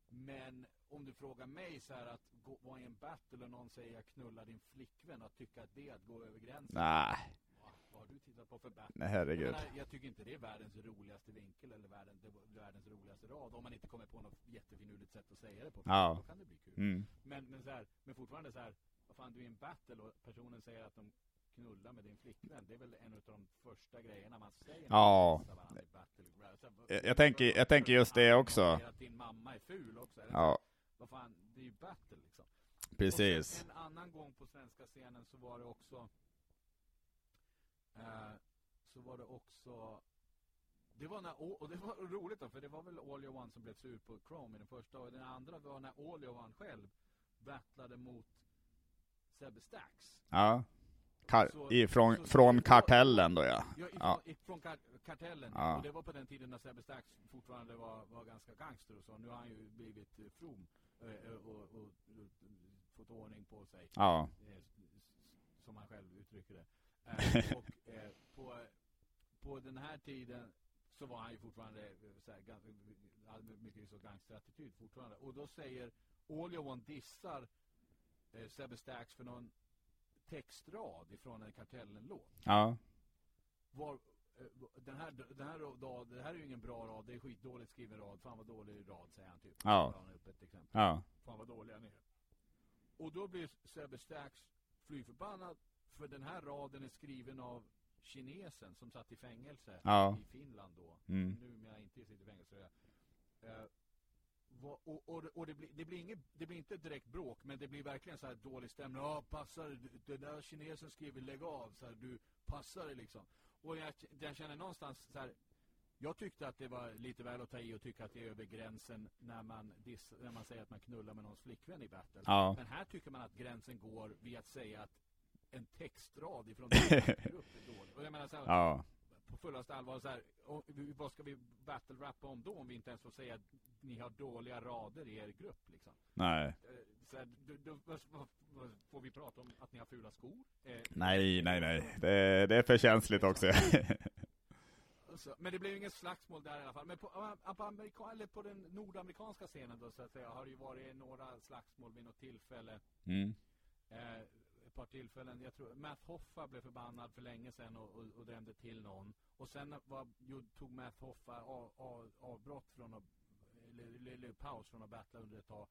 Men om du frågar mig så här att gå, vara i en battle och någon säger jag knullar din flickvän, att tycka att det är att gå över gränsen. Nej. Va? Vad har du tittat på för battle? Nej, Jag, herregud. menar, jag tycker inte det är världens roligaste vinkel eller världens, världens roligaste rad. Om man inte kommer på något jättefinurligt sätt att säga det på. Ja. Då kan det bli kul. Mm. Men, men, så här, men fortfarande så här, vad fan du är i en battle och personen säger att de knullar med din flickvän. Det är väl en av de första grejerna man säger. Ja. Jag- jag tänker- jag tänker just det också. Att din mamma är ful också. Ja, Vad fan, det är ju battle liksom. precis. Sen en annan gång på svenska scenen så var det också eh, så var det också det var när, och det var [laughs] roligt då, för det var väl All You One som blev sur på Chrome i den första och den andra var när All You One själv battlade mot Sebbe Stax. Ja. Kar- ifrån, från kartellen då ja. Ja, ifrån, Ja. ifrån kar kartellen. Ja. Och det var på den tiden när Sebbe Stax fortfarande var, var ganska gangster och så. Nu har han ju blivit eh, from eh, eh, och, och, och, fått ordning på sig. Ja. som han själv uttrycker det. Och [laughs] eh, på, på den här tiden så var han ju fortfarande så här, ganska, hade mycket så gangsterattityd fortfarande. Och då säger All You Want dissar eh, Sebbe Stax för någon textrad ifrån en Kartellen-låt. Ja. Var, eh, den, här, den, här, rad, det här är ju ingen bra rad, det är skitdåligt skriven rad. Fan vad dålig rad, säger han typ. Ja. Han upp ett exempel. Ja. Fan vad dåliga ni är. Och då blir Sebbe Stax fly förbannad för den här raden är skriven av kinesen som satt i fängelse Ja. i Finland då. Mm. Numera inte sitter i fängelse. Eh, vad- och och, det- och det, blir, det, blir inget, det blir inte direkt bråk, men det blir verkligen så här dålig stämning. Ja, passar Den där kinesen skriver lägg av. Så här, du passar dig liksom. Och jag, jag känner någonstans så här. Jag tyckte att det var lite väl att ta i och tycka att det är över gränsen när man, diss, när man säger att man knullar med någons flickvän i battle. Ja. Men här tycker man att gränsen går vid att säga att en textrad ifrån din [laughs] grupp är dålig. Och jag menar så här, Ja. På fullaste allvar så här, och, vad ska vi battle-rappa om då om vi inte ens får säga att ni har dåliga rader i er grupp liksom? Nej. Eh, Så här, vad, vad, får vi prata om att ni har fula skor? Eh, Nej, nej, nej. Det, det är för känsligt också. [laughs] Så, men det blev ju inget slagsmål där i alla fall. Men på, på, amerika, eller på den nordamerikanska scenen då så att säga har det ju varit några slagsmål vid något tillfälle. Mm. Eh, par tillfällen. Jag tror Matt Hoffa blev förbannad för länge sedan och, och, och drämde till någon. Och sen var, tog Matt Hoffa av, av, avbrott från att, eller, eller, paus från att battla under ett tag.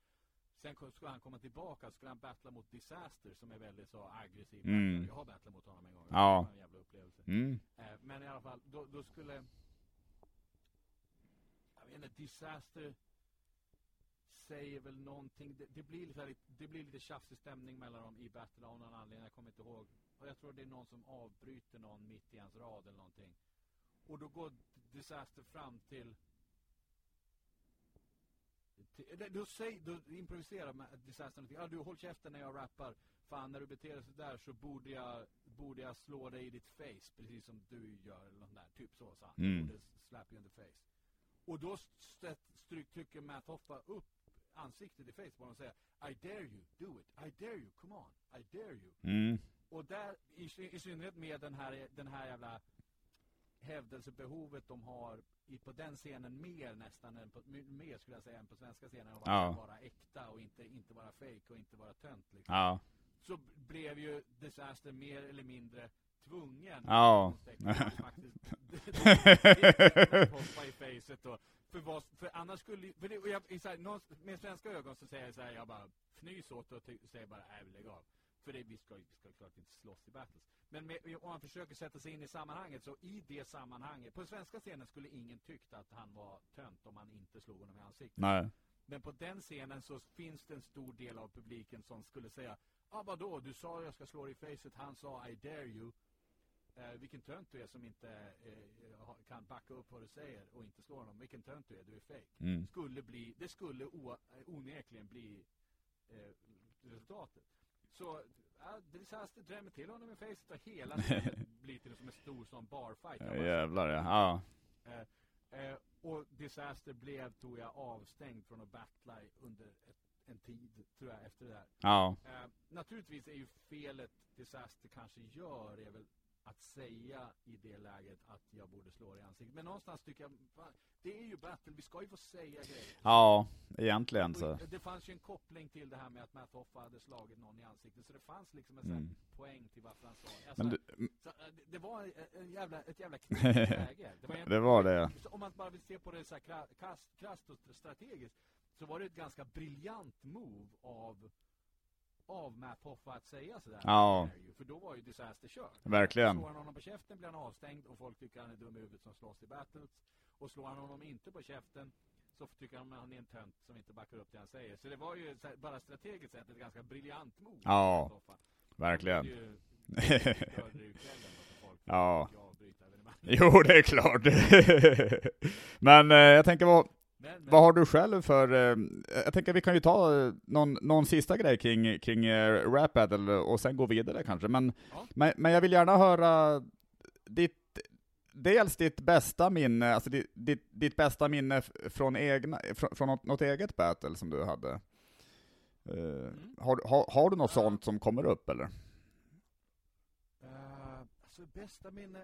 Sen skulle han komma tillbaka, skulle han battla mot Disaster som är väldigt så aggressiv. Mm. Jag har battlat mot honom en gång. Ja. En jävla upplevelse. Mm. Eh, men i alla fall, då, då skulle... Jag vet inte, Disaster säger väl någonting. Det, det, blir lite, det blir lite tjafsig stämning mellan dem i battle av någon anledning. Jag kommer inte ihåg. Och jag tror det är någon som avbryter någon mitt i hans rad eller någonting. Och då går Disaster fram till... då, säg, då improviserar med Disaster någonting. Ja, du håll käften när jag rappar. Fan, när du beter dig sådär så borde jag, borde jag slå dig i ditt face, precis som du gör. Eller där. Typ så, sa han. Mm. Borde slap you in the face. Och då st- stryk, trycker Matt Hoffa upp ansiktet i face på honom och säger I dare you, do it. I dare you, come on. I dare you. Mm. Och där, i, i synnerhet med den här, den här jävla hävdelsebehovet de har i, på den scenen mer nästan än på, mer skulle jag säga än på svenska scenen. Och Ja. vara äkta och inte, inte vara fake och inte vara tönt liksom. Ja. Så blev ju Disaster mer eller mindre tvungen Ja. att [laughs] faktiskt [laughs] [laughs] hoppa i facet då. För, vad, för annars skulle för det, och jag, så här, någon, med svenska ögon så säger jag så här, jag bara fnys åt och säger bara, nej lägg av. För det, vi ska, vi ska klart inte slåss i battles. Men med, om man försöker sätta sig in i sammanhanget, så i det sammanhanget, på den svenska scenen skulle ingen tyckt att han var tönt om man inte slog honom i ansiktet. Nej. Men på den scenen så finns det en stor del av publiken som skulle säga ah, vadå, du sa jag ska slå dig i facet, han sa I dare you. Eh, vilken tönt du är som inte eh, kan backa upp vad du säger och inte slå honom. Vilken tönt du är, du är fake. Mm. Skulle bli, det skulle o, eh, onekligen bli eh, resultatet. Så uh, Disaster drämmer till honom i facet och hela scenen [laughs] blir till som en stor sån barfight. Ja, jävlar ja. ja. Eh, eh, och Disaster blev, tror jag, avstängd från att battla under ett, en tid, tror jag, efter det där. Ja. Eh, naturligtvis är ju felet Disaster kanske gör, är väl att säga i det läget att jag borde slå dig i ansiktet. Men någonstans tycker jag, det är ju battle, vi ska ju få säga grejer. Ja, egentligen Och så. Det fanns ju en koppling till det här med att Matt Hoffa hade slagit någon i ansiktet, så det fanns liksom en Mm. poäng till varför han sa alltså, Men du, så, eh, det- var en- en jävla, ett jävla [laughs] knepigt läge. Det var, en- Det var det. Om man bara vill se på det så här kra- krasst, krasst och strategiskt så var det ett ganska briljant move av av Matt Hoffa att säga sådär. Ja. För då var ju Disaster körd. verkligen. Slår han honom på käften blir han avstängd och folk tycker han är dum i huvudet som slåss i battles. Och slår han honom inte på käften så tycker han att han är en tönt som inte backar upp det han säger. Så det var ju bara strategiskt sett ett ganska briljant move. Ja. Verkligen. [laughs] Ja. Jo, det är klart. [laughs] Men eh, jag tänker, vad, Vad har du själv för... Eh, jag tänker vi kan ju ta eh, någon, någon sista grej kring, kring eh, rap battle och sen gå vidare kanske. Men, Ja. men, men jag vill gärna höra ditt, dels ditt bästa minne, alltså ditt, ditt, ditt bästa minne från, egna, från, från något, något eget battle som du hade. Eh, har, har, har du något Ja. sånt som kommer upp eller? Eh, alltså bästa minne.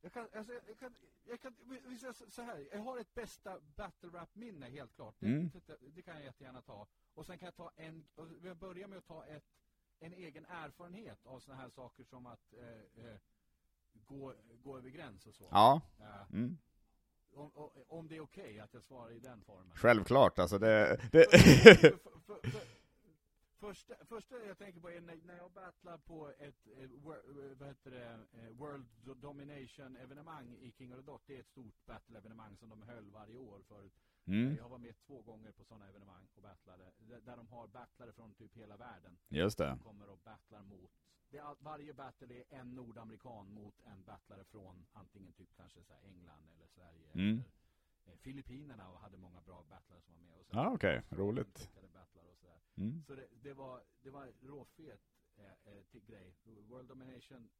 Jag kan, alltså, jag kan, jag kan, vi- säger så- här. Jag har ett bästa battle rap minne helt klart. Det, Mm. det, det kan jag jättegärna ta. Och sen kan jag ta en, och jag börjar med att ta ett, en egen erfarenhet av sådana här saker som att eh, eh, gå, gå över gräns och så. Ja. Eh, Mm. om, om, det är okej att jag svarar i den formen. Självklart, alltså det... det för- för- för- Första, första jag tänker på är när, när jag battlar på ett eh, wor- eh, vad heter det, eh, World Do- Domination evenemang i King of the Dot. Det är ett stort battle-evenemang som de höll varje år förut. mm. Jag var med två gånger på sådana evenemang och battlade. Där, de har battlare från typ hela världen. Just det. Som kommer och battlar mot. Det är, varje battle är en nordamerikan mot en battlare från antingen typ kanske så England eller Sverige. Mm. Eller, eh, Filippinerna hade många bra battlare som var med. Och Ja, okej. Så Roligt. Mm. Så det, det var, det var råfet eh, eh, till grej. World Domination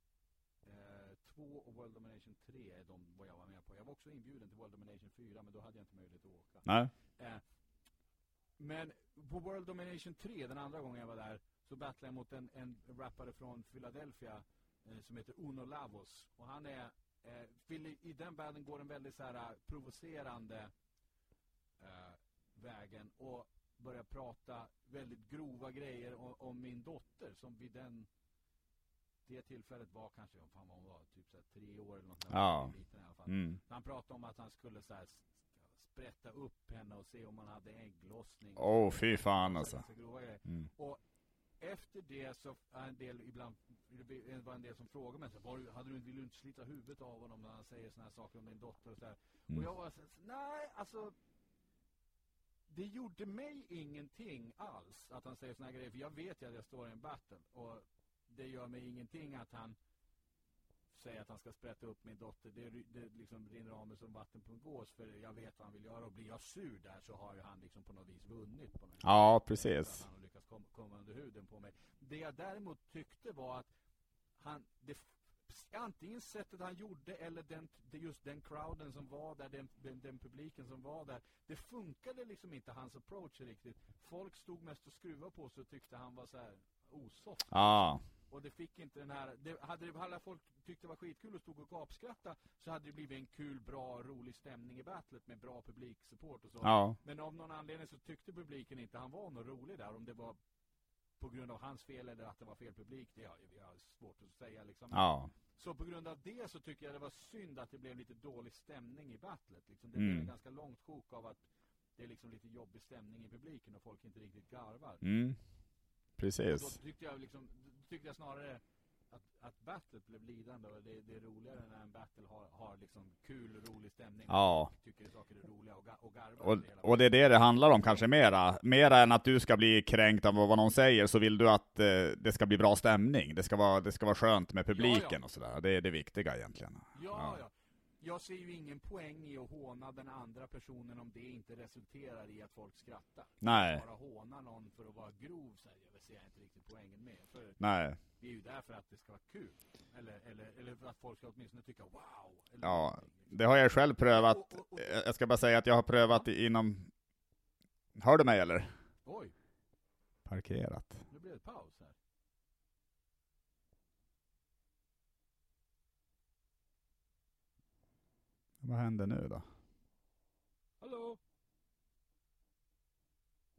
2 och World Domination 3 är de vad jag var med på. Jag var också inbjuden till World Domination 4 men då hade jag inte möjlighet att åka. Nej. Eh, men på World Domination 3, den andra gången jag var där, så battlade jag mot en, en rappare från Philadelphia eh, som heter Uno Lavos. Och han är, eh, i den världen går en väldigt så här eh, provocerande eh, vägen och börjar prata väldigt grova grejer om, om min dotter som vid den det tillfället var kanske, vad fan var hon var, typ så tre år eller något. Ja. Liten i alla fall. Mm. Han pratade om att han skulle så här, sprätta upp henne och se om han hade ägglossning. Åh, fy fan, Så- alltså. så grova grejer. Mm. Och efter det så är en del ibland, det var en del som frågade mig så var, du- hade du, vill du inte slita huvudet av honom när han säger såna här saker om din dotter och så här. Mm. Och jag var så här, nej alltså det gjorde mig ingenting alls att han säger såna här grejer, för jag vet ju att jag står i en battle och det gör mig ingenting att han säger att han ska sprätta upp min dotter. Det, det liksom rinner av mig som vatten på en gås för jag vet vad han vill göra och blir jag sur där så har ju han liksom på något vis vunnit på mig. Ja, precis. Han har lyckats kom, komma under huden på mig. Det jag däremot tyckte var att han, det, antingen sättet han gjorde eller den, just den crowden som var där, den, den, den publiken som var där. Det funkade liksom inte hans approach riktigt. Folk stod mest och skruvade på sig och tyckte han var så här osoft. Ja. Och det fick inte den här, det, hade det, alla folk tyckte det var skitkul och stod och gapskratta så hade det blivit en kul, bra, rolig stämning i battlet med bra publiksupport och så. Ja. Men av någon anledning så tyckte publiken inte han var någon rolig där. Om det var på grund av hans fel eller att det var fel publik, det har jag svårt att säga liksom. Ja. Så på grund av det så tycker jag det var synd att det blev lite dålig stämning i battlet. Liksom. Det Mm. blev en ganska långt sjok av att det är liksom lite jobbig stämning i publiken och folk inte riktigt garvar. Mm. Och då Precis. tyckte jag liksom, då tyckte jag snarare att, att battlet blev lidande och det, det är roligare när en battle har, har liksom kul, rolig stämning. Ja. Och tycker saker är roliga och, ga, och garvar Och, och det är det det handlar om kanske mera. Mera än att du ska bli kränkt av vad någon säger, så vill du att eh, det ska bli bra stämning. Det ska vara, det ska vara skönt med publiken Ja, ja. och sådär. Det är det viktiga egentligen. Ja, Ja. ja. Jag ser ju ingen poäng i att håna den andra personen om det inte resulterar i att folk skrattar. Nej. Bara håna någon för att vara grov så här, jag ser jag inte riktigt poängen med. För Nej. Vi är ju där för att det ska vara kul. Eller, eller, eller för att folk ska åtminstone tycka wow. Ja, det har jag själv prövat. Och- och- och- Jag ska bara säga att jag har prövat i- inom... Hör du mig eller? Oj, Parkerat. nu blev det paus här. Vad händer nu då? Hallå?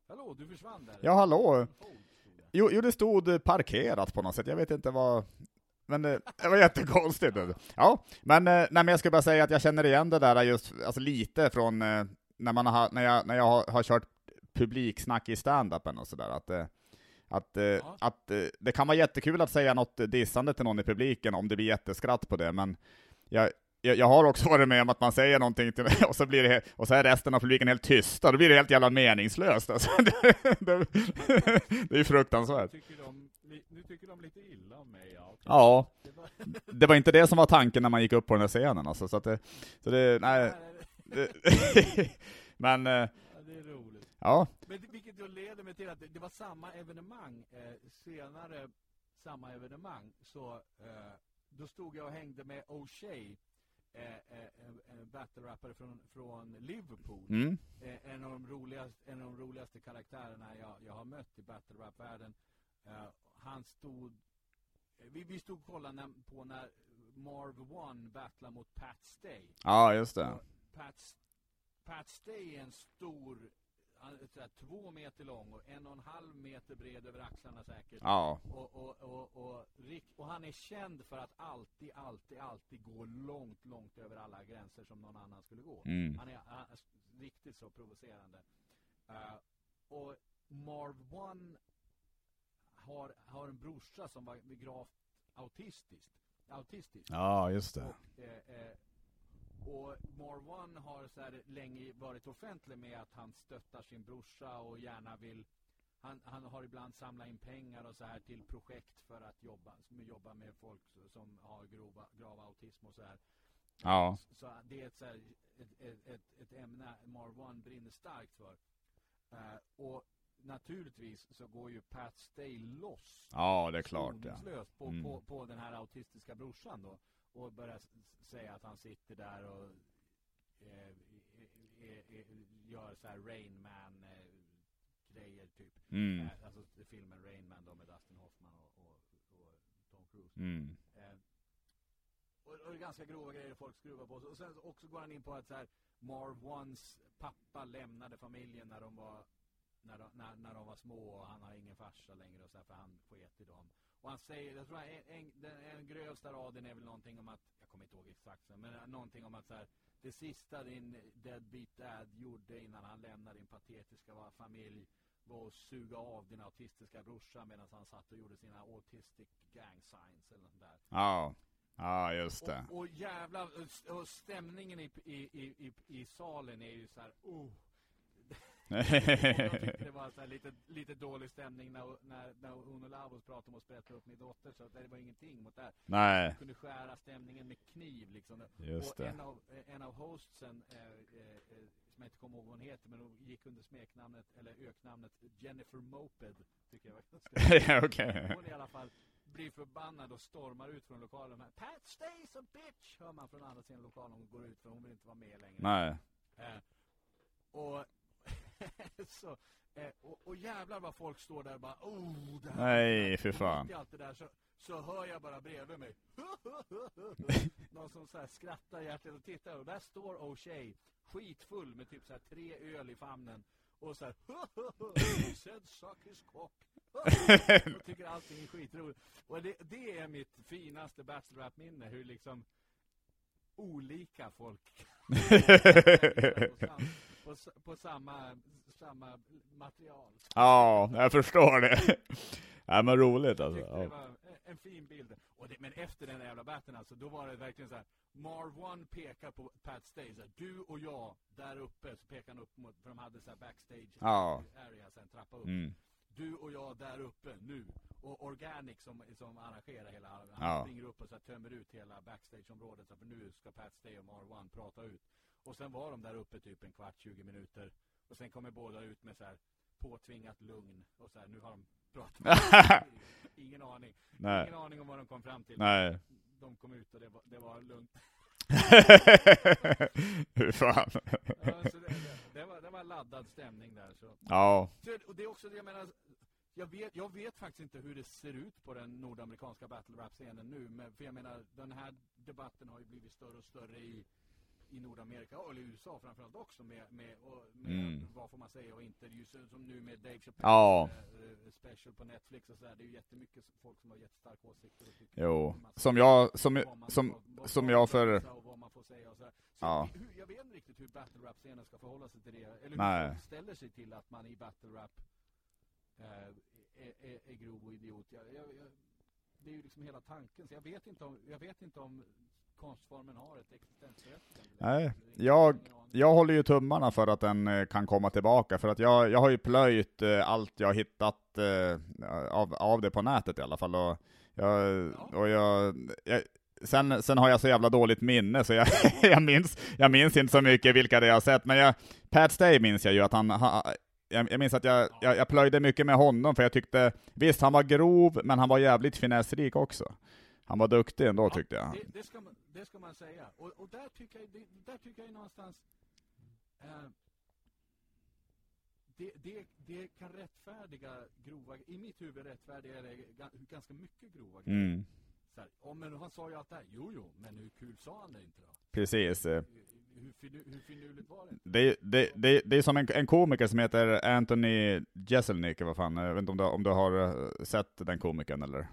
Hallå, du försvann där. Ja, hallå. Jo, jo, det stod eh, parkerat på något sätt. Jag vet inte vad... Men det, det var jättekonstigt. Ja, men, eh, nej, men jag skulle bara säga att jag känner igen det där just alltså lite från eh, när, man har, när jag, när jag har, har kört publiksnack i stand-upen och sådär. Att, eh, att, eh, Ja. att eh, det kan vara jättekul att säga något dissande till någon i publiken om det blir jätteskratt på det, men jag, jag, jag har också varit med om att man säger någonting till mig [laughs] och så, blir det, och så är resten av publiken helt tysta, då blir det helt jävla meningslöst. Alltså. [laughs] Det, det, det är ju fruktansvärt. Nu tycker, de, nu tycker de lite illa om mig, ja. Ja, Det var, inte det som var tanken när man gick upp på den här scenen alltså, så att det, så det, nej. [laughs] Det, men, eh, Ja, det är roligt. ja, Men vilket då leder mig till att det, det var samma evenemang, eh, senare samma evenemang, så eh, då stod jag och hängde med O'Shea, eh, eh, en, en battle-rappare från, från Liverpool. mm, Eh, en, av de roligaste, en av de roligaste karaktärerna jag, jag har mött i battle-rap-världen. Eh, han stod, eh, vi, vi stod och kollade när, på när Marv One battlade mot Pat Stay. ja just det. Och Pat, Pat Stay är en stor, två meter lång och en och en halv meter bred över axlarna säkert. Ja, Och, och, och, och, och han är känd för att alltid, alltid, alltid gå långt, långt över alla gränser som någon annan skulle gå. mm, Han är, han är riktigt så provocerande. Eh, och Marv One har, har en brorsa som var gravt autistisk. autistisk. ja just det. Och, eh, eh, och Marv One har så här länge varit offentlig med att han stöttar sin brorsa och gärna vill han, han har ibland samlat in pengar och så här till projekt för att jobba, jobba med folk som har grova, grav autism och så här. Ja, Så det är ett, så här, ett, ett, ett, ett ämne Marwan brinner starkt för. Eh, och naturligtvis så går ju Pat Stay loss ja det är klart ja. på, Mm. på, på den här autistiska brorsan då. Och börjar säga att han sitter där och eh, gör så här Rain Man eh, grejer typ. Mm, Eh, alltså filmen Rain Man då med Dustin Hoffman och, och, och Tom Cruise. mm, Eh, och, och det är ganska grova grejer folk skruvar på. Och sen så också går han in på att så här, Marv Ones pappa lämnade familjen när de var när de, när, när de var små och han har ingen farsa längre och så här, för han sket i dem. Och han säger, jag tror en, en, den, en grövsta raden är väl någonting om att, jag kommer inte ihåg exakt, men någonting om att så här, det sista din deadbeat dad gjorde innan han lämnade din patetiska familj var att suga av din autistiska brorsa medan han satt och gjorde sina autistic gang signs eller något där. ja. Ja, just det. Och, och jävla, och stämningen i, i, i, i, i salen är ju så här, oh. Jag tyckte det var så här lite, lite dålig stämning när, när, när Uno Lavos pratade om att sprätta upp min dotter, så det var ingenting mot det här. Nej, Jag kunde skära stämningen med kniv liksom. just och det. en av, en av hostsen, eh, eh, eh, som jag inte kommer ihåg vad hon heter, men hon gick under smeknamnet, eller öknamnet Jennifer Moped, tycker jag var [laughs] Okej. hon i alla fall blir förbannad och stormar ut från lokalen. Pat stays a bitch! Hör man från andra sidan lokalen. Hon går ut för hon vill inte vara med längre. Nej. Eh, och [laughs] så, eh, och, och jävlar vad folk står där och bara oh, det här Nej, för fan. allt det där. Så, så hör jag bara bredvid mig. [laughs] Någon som så här skrattar hjärtligt och tittar. Och där står O'Shea skitfull med typ så här tre öl i famnen. Och så här [laughs] said suck his cock. Och tycker allting är skitroligt. Och det, det är mitt finaste battle rap minne hur liksom olika folk på, på, samma, samma material Ja, jag förstår det. [laughs] Ja, men roligt alltså. det var en- fin bild. Det, men efter den jävla batten alltså, då var det verkligen så här. Marv One pekar på Pat Stay, så här, du och jag där uppe, så pekar han upp mot, för de hade så här backstage Ja. area, sen trappa upp. Mm. Du och jag där uppe nu. Och Organic som, som arrangerar hela, han Ja. springer upp och så här, tömmer ut hela backstageområdet, så här, för nu ska Pat Stay och Marv One prata ut. Och sen var de där uppe typ en kvart, 20 minuter. Och sen kommer båda ut med så här påtvingat lugn. Och så här, nu har de pratat. [laughs] Ingen aning. Nej. Ingen aning om vad de kom fram till. Nej. De kom ut och det var, det var lugnt. [laughs] Hur fan. Ja, så det, det, det, var, det var laddad stämning där. Så. Ja. Så, och det är också det jag menar, jag vet, jag vet faktiskt inte hur det ser ut på den nordamerikanska battle rap-scenen nu. Men, för jag menar, den här debatten har ju blivit större och större i, i Nordamerika, och i USA framförallt också med, med, och, med Mm. vad får man säga och inte. Det är ju så- som nu med Dave Chappelle Ja. eh, special på Netflix och sådär. Det är ju jättemycket folk som har jättestarka åsikter. Och tycker Jo. Som jag, som, som, som jag för... Ja. jag vet inte riktigt hur battle rap-scenen ska förhålla sig till det. Eller hur Nej. ställer sig till att man i battle rap eh, är, grov och idiot. Jag, jag, jag, det är ju liksom hela tanken. Så jag vet inte om, jag vet inte om konstformen har ett existensberättigande. Nej, jag-. Jag håller ju tummarna för att den eh, kan komma tillbaka, för att jag, jag har ju plöjt eh, allt jag har hittat eh, av, av det på nätet i alla fall. Och jag, och jag, jag, sen, sen har jag så jävla dåligt minne, så jag, [laughs] jag, minns, jag minns inte så mycket vilka det jag har sett, men jag, Pat Stay minns jag ju att han, ha, jag, jag minns att jag, jag, jag plöjde mycket med honom, för jag tyckte, visst han var grov, men han var jävligt finessrik också. Han var duktig ändå Ja, tyckte jag. Det, det, ska man, det ska man säga. Och, och där, tycker jag, det, där tycker jag någonstans eh, det, det, det kan rättfärdiga grova, i mitt huvud rättfärdigar det ga- ganska mycket grova grejer. Mm, Så här, ja, men han sa ju allt det här. Jo, jo, men hur kul sa han det inte då? precis. eh. Hur, hur, hur finurligt var det? Det, det, det, det är som en, en komiker som heter Anthony Jeselnik, vad fan, jag vet inte om du, om du har eh, sett den komikern eller?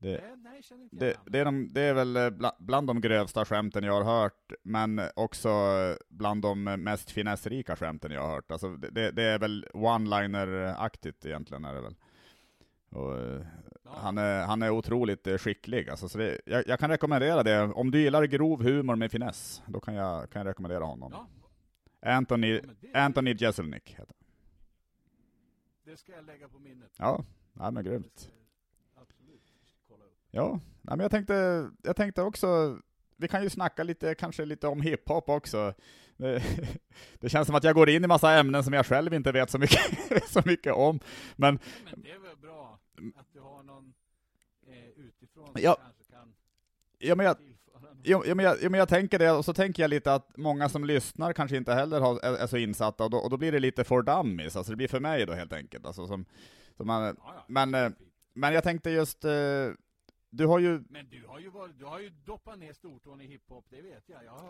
Det, nej, det, det, är de, det är väl eh, bla, bland de grövsta skämten jag har hört, men också eh, bland de mest finessrika skämten jag har hört. Alltså det, är väl one-liner-aktigt egentligen, är det väl. Och, eh, Ja. han, är, han är otroligt skicklig. Alltså, så det, jag, jag kan rekommendera det. Om du gillar grov humor med finess, då kan jag, kan jag rekommendera honom. Ja, Anthony, ja, Anthony Jeselnik heter han. det ska jag lägga på minnet. Ja, ja men grymt. ska jag absolut kolla upp. Ja, men jag tänkte, jag tänkte också, vi kan ju snacka lite, kanske lite om hiphop också. [laughs] Det, det känns som att jag går in i massa ämnen som jag själv inte vet så mycket, [laughs] så mycket om. Men Men det är väl bra att du har någon eh, utifrån som Ja. kanske kan ja, men jag. Jo, men jag, jo, men jag tänker det, och så tänker jag lite att många som lyssnar kanske inte heller har, är, är så insatta, och då, och då blir det lite for dummies, alltså det blir för mig då helt enkelt. Alltså, som, som man, men, eh, men jag tänkte just, eh, du har ju... Men du har ju, varit, du har ju doppat ner stortån i hiphop, det vet jag. Jag har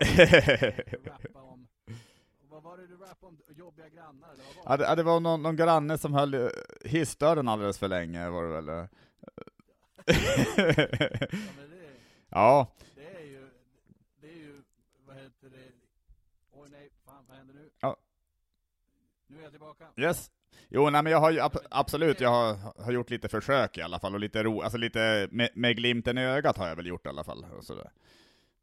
[laughs] rappa om... Vad var det du rappade om? Jobbiga grannar? Eller vad var det, ja, det var någon, någon granne som höll eh, hissdörren alldeles för länge, var det väl? eh. Ja, men det, [laughs] ja, det är ju... Det är ju... Vad heter det? Oj nej, fan vad händer nu? Ja. Nu är jag tillbaka. yes. Jo, nej men jag har ju ab- absolut, jag har, har gjort lite försök i alla fall, och lite ro, alltså lite med, med glimten i ögat har jag väl gjort i alla fall. Och sådär.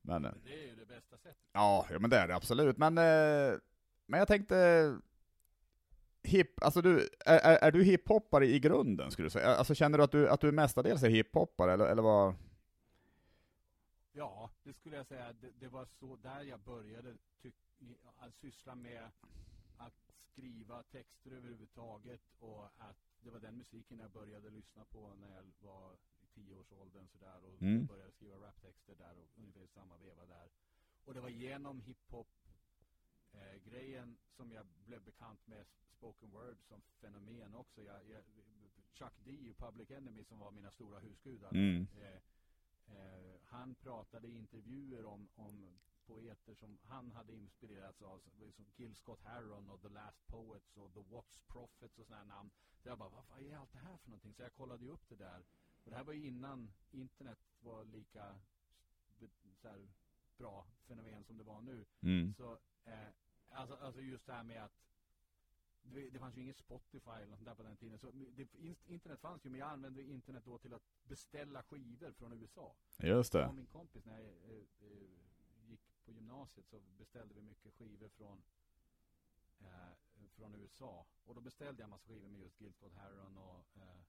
Men, eh, Men det är ju det bästa sättet. ja, ja, men det är det absolut. Men, eh, men jag tänkte, hip, alltså du, är, är, är du hiphoppare i grunden skulle du säga? Alltså känner du att du, att du mestadels är hiphoppare, eller, eller vad? Ja, det skulle jag säga. Det, det var så där jag började tyck, att syssla med att skriva texter överhuvudtaget och att det var den musiken jag började lyssna på när jag var i tioårsåldern sådär och Mm. började skriva raptexter där och ungefär samma veva där. Och det var genom hiphop eh, grejen som jag blev bekant med spoken word som fenomen också. Jag, jag, Chuck D och Public Enemy som var mina stora husgudar. Mm. Eh, eh, han pratade i intervjuer om, om poeter som han hade inspirerats av. Som Gil Scott Heron och The Last Poets och The Watts Prophets och sådana namn. Så jag bara, vad är allt det här för någonting? Så jag kollade ju upp det där. Och det här var ju innan internet var lika så här, bra fenomen som det var nu. Mm. Så, eh, alltså, alltså just det här med att det, det fanns ju inget Spotify eller något där på den tiden. Så det, internet fanns ju, men jag använde internet då till att beställa skivor från USA. Just det. Och min kompis, när jag eh, eh, på gymnasiet så beställde vi mycket skivor från eh, från USA. Och då beställde jag massa skivor med just Scott Heron och eh,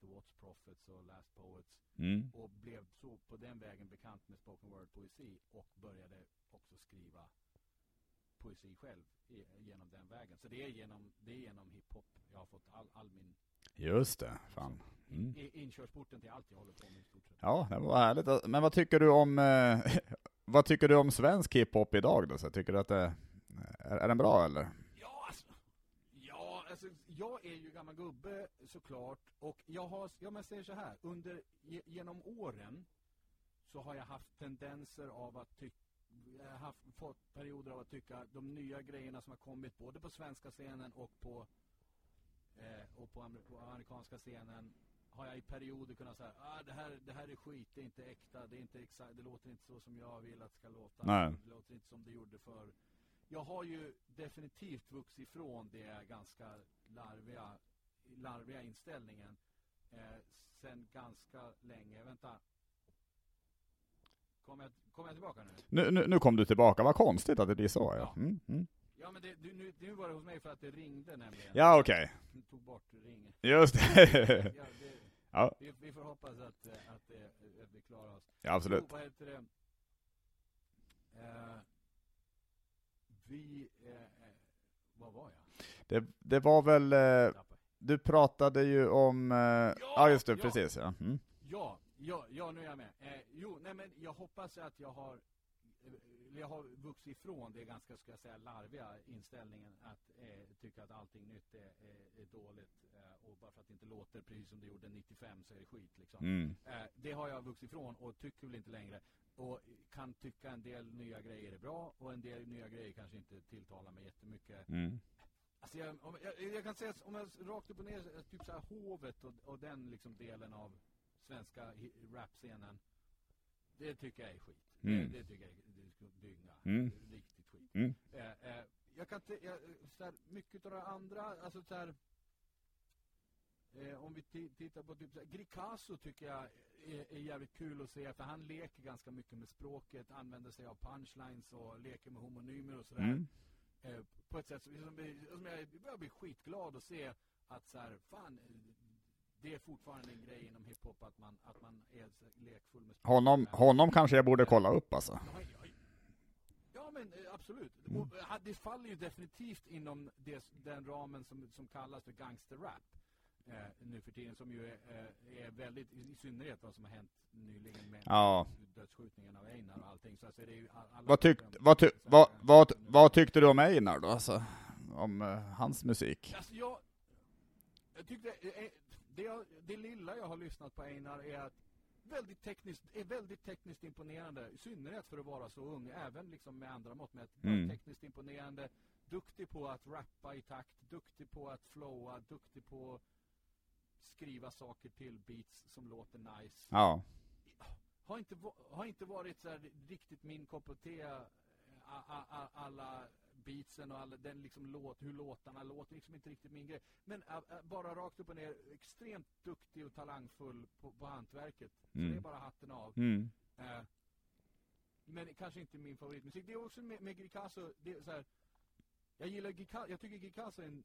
The Watts Prophets och Last Poets. Mm. Och blev så på den vägen bekant med spoken word poesi och började också skriva poesi själv i, genom den vägen. Så det är genom, det är genom hiphop jag har fått all, all min Just det, fan. in, Mm. inkörsporten till allt jag håller på med i stort sett. Ja, det var härligt. Men vad tycker du om, eh, [laughs] vad tycker du om svensk hiphop idag då? Så tycker du att det, är, är den bra eller? Ja, alltså, ja, alltså, jag är ju gammal gubbe såklart och jag har, ja men säger så här, under, genom åren så har jag haft tendenser av att tycka jag har haft, fått perioder av att tycka de nya grejerna som har kommit både på svenska scenen och på eh, och på, amer- på amerikanska scenen har jag i perioder kunnat säga ah, det, här, det här är skit, det är inte äkta, det, är inte exakt, det låter inte så som jag vill att det ska låta. Nej. Det låter inte som det gjorde förr. Jag har ju definitivt vuxit ifrån det ganska larviga, larviga inställningen eh, sen ganska länge. Vänta. Kommer jag, kommer jag tillbaka nu? Nu, nu, nu kom du tillbaka, vad konstigt att det blir så ja. Ja. Mm, mm. Ja men det, du, nu, nu var det hos mig för att det ringde nämligen. Ja okej, Du tog bort ringen. just det. Ja, det, Ja. Vi, vi får hoppas att, eh, att, det, att vi klarar oss. Ja, absolut. Jo, det? Eh, vi, eh, eh, vad var jag? Det, det var väl, eh, du pratade ju om, eh, ja just det, ja. precis ja. Mm. Ja, ja, ja, nu är jag med. Eh, jo, nej men jag hoppas att jag har eh, jag har vuxit ifrån det ganska, ska jag säga, larviga inställningen att eh, tycka att allting nytt är, är, är dåligt eh, och bara för att det inte låter precis som det gjorde 95 så är det skit liksom. Mm. Eh, det har jag vuxit ifrån och tycker väl inte längre. Och kan tycka en del nya grejer är bra och en del nya grejer kanske inte tilltalar mig jättemycket. Mm. Alltså jag, om, jag, jag kan säga om jag rakt upp och ner, eh, typ så här hovet och, och den liksom delen av svenska rapscenen. Det tycker jag är skit. Mm. Det, det tycker jag det ska dynga. Mm. Riktigt skit. Mm. Eh, eh, jag kan jag, så här, mycket av det andra, alltså så här, eh, om vi ti- tittar på typ Grikazo tycker jag är, är jävligt kul att se, för han leker ganska mycket med språket, använder sig av punchlines och leker med homonymer och sådär. Mm. Eh, på ett sätt som, som, som jag börjar bli skitglad att se att så här, fan, eh, det är fortfarande en grej inom hiphop att man, att man är lekfull med. Honom, honom kanske jag borde kolla upp alltså. Ja, men eh, absolut. Mm. Eh, det faller ju definitivt inom det, den ramen som, som kallas för gangsterrap. Eh, nu för tiden som ju är, eh, är väldigt, i synnerhet vad som har hänt nyligen med Ja. dödsskjutningen av Einar och allting. Så alltså det är ju alla Vad, tyck, vad, ty, vad, vad, vad tyckte du om Einar då alltså? Om eh, hans musik? Alltså jag, jag tyckte, det, jag, det lilla jag har lyssnat på Einar är att väldigt tekniskt, är väldigt tekniskt imponerande, i synnerhet för att vara så ung, även liksom med andra mått. Bara Mm. Tekniskt imponerande, duktig på att rappa i takt, duktig på att flowa, duktig på att skriva saker till beats som låter nice. Ja. Har inte, har inte varit så riktigt min kopp och te, alla beatsen och alla, den liksom låt, hur låtarna låter, liksom inte riktigt min grej. Men ä, ä, bara rakt upp och ner, extremt duktig och talangfull på, på hantverket. Så Mm. det är bara hatten av. Mm. Eh, men kanske inte min favoritmusik. Det är också med, med Grikazo, det är så här, jag gillar Grikazo, jag tycker Grikazo är en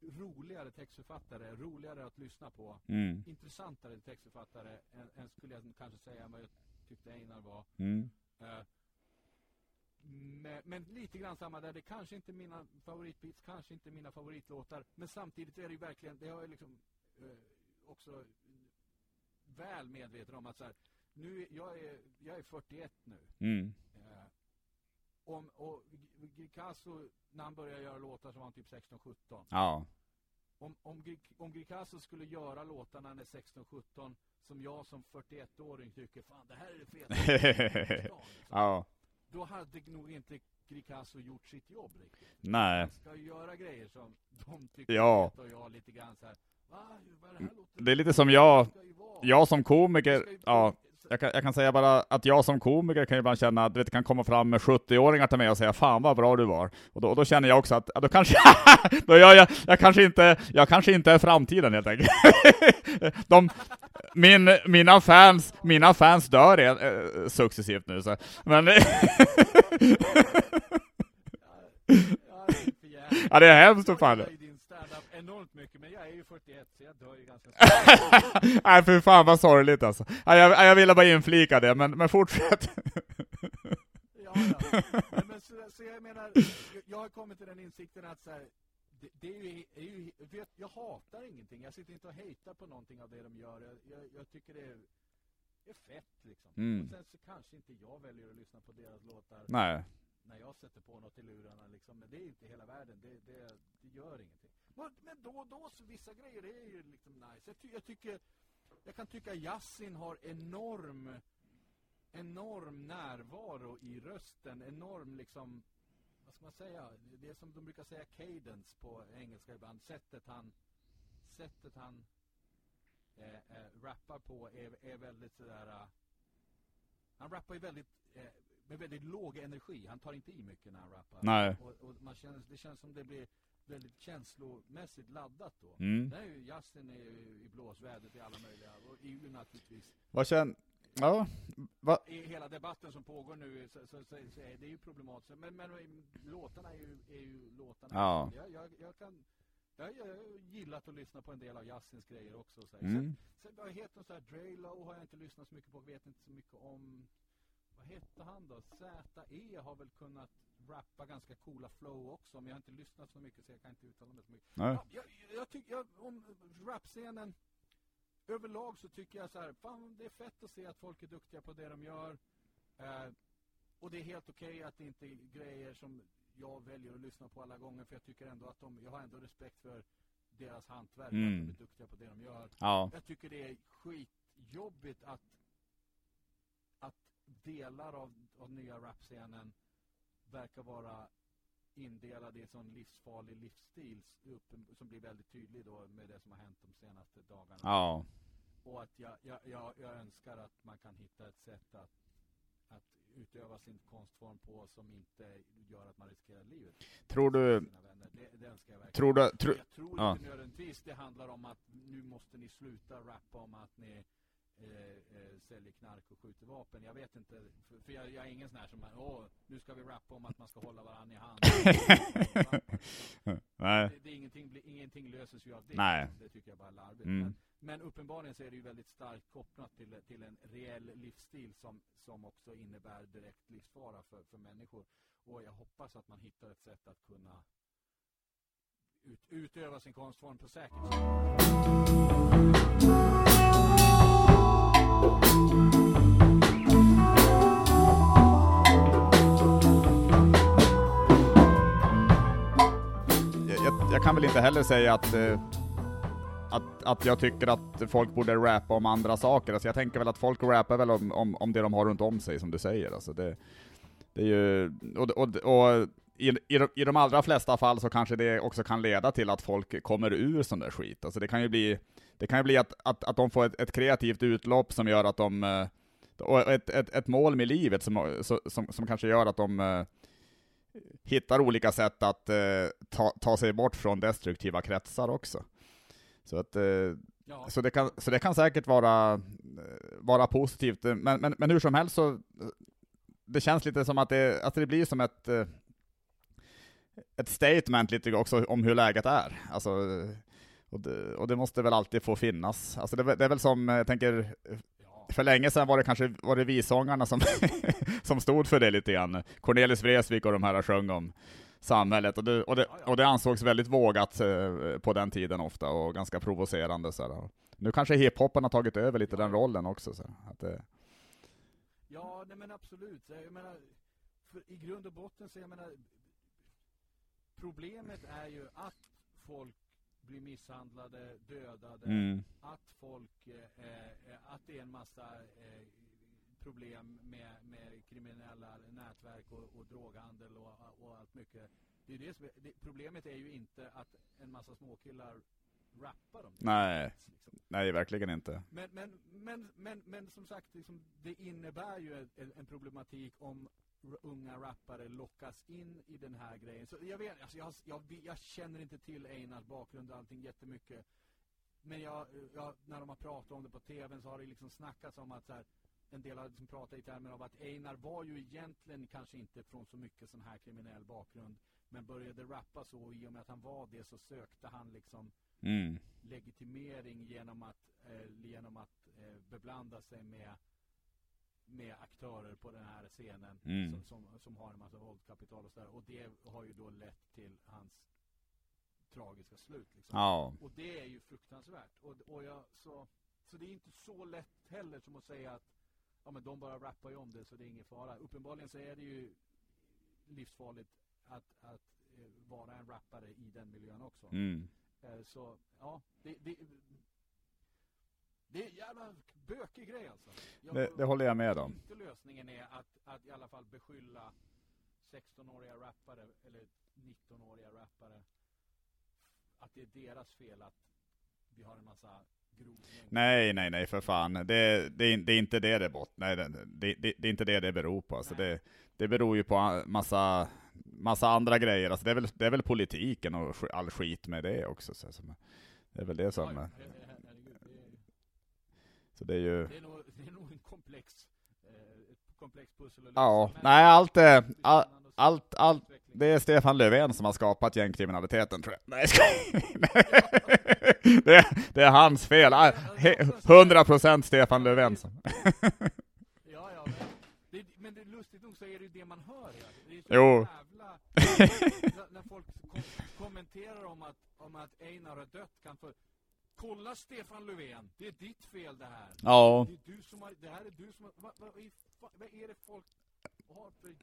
roligare textförfattare, roligare att lyssna på, Mm. intressantare textförfattare än, än skulle jag kanske säga vad jag tyckte Einar var. Mm. Eh, men, men lite grann samma där, det kanske inte är mina favoritbeats, kanske inte mina favoritlåtar, men samtidigt är det ju verkligen, det har jag liksom eh, också väl medveten om att så här, nu, jag är, jag är 41 nu. Mm. Eh, om, och Gricasso, när han började göra låtar så var han typ 16-17. Ja. Om, om, om Gricasso skulle göra låtar när han är 16-17 som jag som 41-åring tycker fan det här är det fetaste i stan", liksom. [laughs] Ja. Då hade nog inte Gricasso gjort sitt jobb riktigt. Nej. Han ska göra grejer som de tycker Ja. och jag lite grann så här. Det är lite som jag, jag som komiker, ja. Jag kan, jag kan säga bara att jag som komiker kan ju ibland känna att du vet, det kan komma fram med 70-åringar till mig och säga 'Fan vad bra du var' Och då, och då känner jag också att, ja, då kanske, [laughs] då gör jag, jag kanske inte, jag kanske inte är framtiden helt enkelt. [laughs] De, min, mina fans, mina fans dör eh, successivt nu så, men [laughs] ja det är hemskt för fan. Jag gillar ju din stand-up enormt mycket, men jag är ju 41 så jag dör ju ganska snabbt. [laughs] Nej för fan vad sorgligt alltså. Ja, jag, jag ville bara inflika det, men, men fortsätt. Ja, ja. [laughs] Men, men så, så jag menar, jag, har kommit till den insikten att så här, det, det är ju, är ju för jag, hatar ingenting. Jag sitter inte och hatar på någonting av det de gör. Jag, jag, jag tycker det är, är fett liksom. Mm. Och sen så kanske inte jag väljer att lyssna på deras låtar Nej. när jag sätter på något i lurarna liksom. Men det är inte hela världen. Det, det, det gör ingenting. Men, då och då så vissa grejer är ju liksom nice. Jag, ty, jag tycker, jag kan tycka Yasin har enorm enorm närvaro i rösten, enorm liksom, vad ska man säga, det är som de brukar säga cadence på engelska ibland, sättet han, sättet han eh, eh, rappar på är, är väldigt sådär, uh, han rappar ju väldigt, eh, med väldigt låg energi, han tar inte i mycket när han rappar. Nej. Och, och man känner, det känns som det blir väldigt känslomässigt laddat då. Mm. Det är ju, Justin är ju i blåsvädret i alla möjliga, och ju naturligtvis Vad känner... Ja, va, i hela debatten som pågår nu så, så, så, så är det ju problematiskt. Men, men låtarna är ju, är ju låtarna. Ja. Jag, jag, jag kan jag har gillat att lyssna på en del av Yassins grejer också. Så, Mm. sen, sen vad heter så här, Dre Low har jag inte lyssnat så mycket på, vet inte så mycket om. Vad hette han då? ZE har väl kunnat rappa ganska coola flow också, men jag har inte lyssnat så mycket så jag kan inte uttala mig så mycket. nej. Ja, jag, jag tycker, om rapscenen överlag så tycker jag så här, fan det är fett att se att folk är duktiga på det de gör. Eh, och det är helt okej att det inte är grejer som jag väljer att lyssna på alla gånger, för jag tycker ändå att de, jag har ändå respekt för deras hantverk, Mm. att de är duktiga på det de gör. Ja. Jag tycker det är skitjobbigt att, att delar av, av nya rapscenen verkar vara indelad i en sån livsfarlig livsstil som blir väldigt tydlig då med det som har hänt de senaste dagarna. Ja. Och att jag, jag, jag, jag önskar att man kan hitta ett sätt att, att utöva sin konstform på som inte gör att man riskerar livet. Tror du... Det, det. Tror du... Tro, Jag tror ja. inte nödvändigtvis det handlar om att nu måste ni sluta rappa om att ni eh, eh, säljer knark och skjuter vapen. Jag vet inte, för, för jag, jag är ingen sån här som åh, nu ska vi rappa om att man ska hålla varandra i hand. [laughs] Nej. det, det är ingenting, ingenting löses ju av det. Nej. Det tycker jag bara är larvigt. Mm. Men, men uppenbarligen så är det ju väldigt starkt kopplat till, till en reell livsstil som, som också innebär direkt livsfara för, för människor. Och jag hoppas att man hittar ett sätt att kunna ut, utöva sin konstform på säkert sätt. Jag, kan väl inte heller säga att, eh, att, att jag tycker att folk borde rappa om andra saker. Alltså jag tänker väl att folk rappar väl om, om, om det de har runt om sig, som du säger. Alltså det, det är ju, och, och, och i, i, de, i de allra flesta fall så kanske det också kan leda till att folk kommer ur sån där skit. Alltså det kan ju bli, det kan ju bli att, att, att de får ett, ett kreativt utlopp som gör att de, eh, och ett, ett, ett mål med livet som, som, som, som kanske gör att de eh, hittar olika sätt att eh, ta, ta sig bort från destruktiva kretsar också. Så, att, eh, Ja, så, det, kan, så det kan säkert vara, eh, vara positivt, men, men, men hur som helst så, eh, det känns lite som att det, att det blir som ett, eh, ett statement lite också om hur läget är. Alltså, och, det, och det måste väl alltid få finnas. Alltså det, det är väl som, jag tänker för länge sedan var det kanske var det visångarna som, [laughs] som stod för det lite grann. Cornelis Vreeswijk och de här sjöng om samhället, och det, och det, och det ansågs väldigt vågat eh, på den tiden ofta, och ganska provocerande. Så här. Nu kanske hiphopen har tagit över lite den rollen också. Så att det, Ja, nej men absolut. Jag menar, för i grund och botten så jag menar, problemet är ju att folk blir misshandlade, dödade, Mm. att folk, eh, eh, att det är en massa eh, problem med, med kriminella nätverk och, och droghandel och, och allt mycket. Det är det som det, problemet är ju inte att en massa småkillar rappar om det. Nej. Liksom. Nej, verkligen inte. Men, men, men, men, men som sagt, liksom, det innebär ju en, en problematik om unga rappare lockas in i den här grejen. Så jag, vet, alltså jag, jag, jag känner inte till Einars bakgrund och allting jättemycket. Men jag, jag, när de har pratat om det på tvn så har det liksom snackats om att så här, en del har liksom pratat i termer av att Einar var ju egentligen kanske inte från så mycket sån här kriminell bakgrund. Men började rappa så och i och med att han var det så sökte han liksom Mm. legitimering genom att, eh, genom att eh, beblanda sig med, med aktörer på den här scenen Mm. som, som, som har en massa våldskapital och sådär. Och det har ju då lett till hans tragiska slut. Liksom. Ja. Och det är ju fruktansvärt. Och, och jag, så, så det är inte så lätt heller som att säga att ja, men de bara rappar ju om det så det är ingen fara. Uppenbarligen så är det ju livsfarligt att, att eh, vara en rappare i den miljön också. Mm. Eh, Så ja, det, det, det är en jävla bökig grej alltså. Det, det håller jag med om. inte lösningen är att, att i alla fall beskylla 16-åriga rappare eller 19-åriga rappare att det är deras fel att vi har en massa grov Nej, nej, nej, för fan. Det, det, är- det är inte det det bort. Nej, det, det, det är inte det det beror på. Alltså det, det beror ju på massa, massa andra grejer. Alltså det, är väl, det är väl politiken och all skit med det också. Så, det är väl det som... Ja, ja, her- her- herregud, det, är, Så det är ju... det, är nog, det är nog en komplex, eh, ett komplext pussel Ja, men nej, allt är... All, allt, allt, det är Stefan Löfven som har skapat gängkriminaliteten tror jag. Nej, skojar. [laughs] det, är- det är hans fel. Ah, he- 100% Stefan Löfven. Ja, ja, men det, men det är lustigt nog så är det ju det man hör. Det är så Jo. jävla... när folk kom, kommenterar om att, om att Einar har dött kan för Kolla Stefan Löfven, det är ditt fel det här. Ja, Det, är du som har, det här är du som har... Vad, vad, vad är det folk har för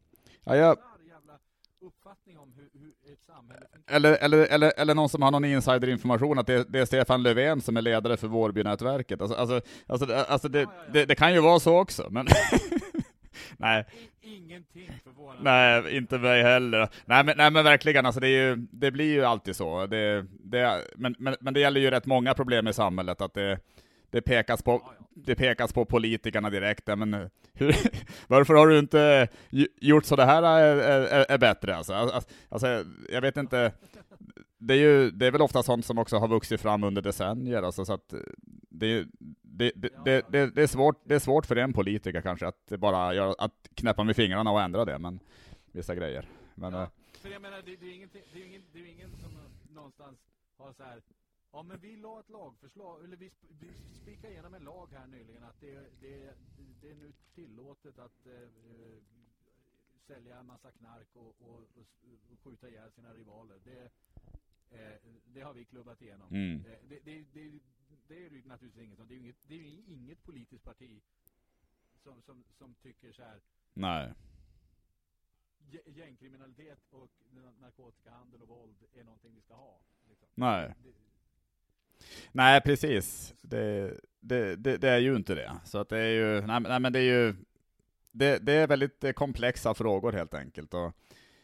ja jag, jävla uppfattning om hur, hur ett samhälle fungerar? eller, eller, eller, eller någon som har någon insiderinformation att det, det är Stefan Löfven som är ledare för Vårbynätverket. Alltså, alltså, alltså, alltså det, ja, ja. det, det kan ju vara så också, men... nej, ingenting förvånande. nej, inte mig heller. Nej men, nej men verkligen, alltså det, ju, det blir ju alltid så. Det, det, men, men, men det gäller ju rätt många problem i samhället, att det, det pekas på, det pekas på politikerna direkt. Men hur, [laughs] varför har du inte gjort så det här är, är, är bättre? Alltså, alltså, jag vet inte. Det är ju det är väl ofta sånt som också har vuxit fram under decennier. Alltså, så att det, är- det, det, det, det, är svårt, det är svårt för en politiker kanske att bara göra, att knäppa med fingrarna och ändra det, men vissa grejer. Men, Ja, eh, för jag menar, det, är ingenting, det, är ingen, det är ingen som någonstans har så här. Ja, men vi la ett lagförslag, eller vi, vi spikade igenom en lag här nyligen att det, det, det är nu tillåtet att eh, eh, sälja en massa knark och, och, och, skjuta ihjäl sina rivaler. Det, det har vi klubbat igenom. mm, Eh, Det, det, det, det är ju naturligtvis inget, det är ju inget, det är inget politiskt parti som, som, som tycker så här nej. Gä- gängkriminalitet och na- narkotikahandel och våld är någonting vi ska ha. Liksom. Nej. Nej, precis. Det, det, det, det är ju inte det. Så att det är ju, nej, nej men det är ju, det, det är väldigt eh, komplexa frågor helt enkelt. Och,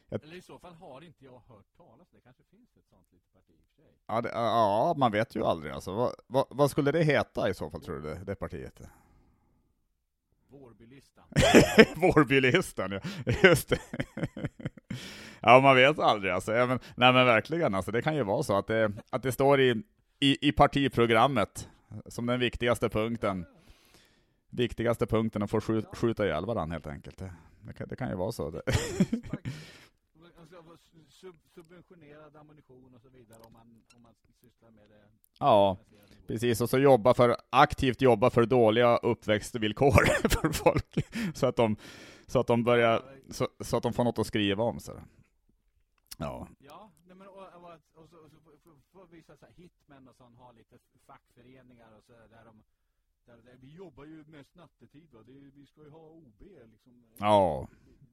eller i så fall har inte jag hört talas det. kanske finns ett sånt litet parti i och för sig. ja, det, ja, man vet ju aldrig alltså. Vad, vad, vad skulle det heta i så fall, tror du, det, det partiet? Vårbylistan. [laughs] Vårbylistan, ja. Just det. Ja, man vet aldrig alltså. Men, nej men verkligen alltså, det kan ju vara så att det, att det står i, i, i partiprogrammet som den viktigaste punkten. Viktigaste punkten att få skjut, skjuta ihjäl varandra helt enkelt. Det, kan, det kan ju vara så. Det. Alltså, sub, subventionerad ammunition och så vidare om man, om man sysslar med det. Ja, precis. Och så jobba för, aktivt jobba för dåliga uppväxtvillkor [laughs] för folk. Så att de, så att de börjar, så, så att de får något att skriva om. Så. Ja. Ja, nej, men, och, och, och, så, och så får- vissa så här hitmen och sånt ha lite fackföreningar och så där, de där, där. Vi jobbar ju mest nattetid va. Det, vi ska ju ha OB liksom. Ja.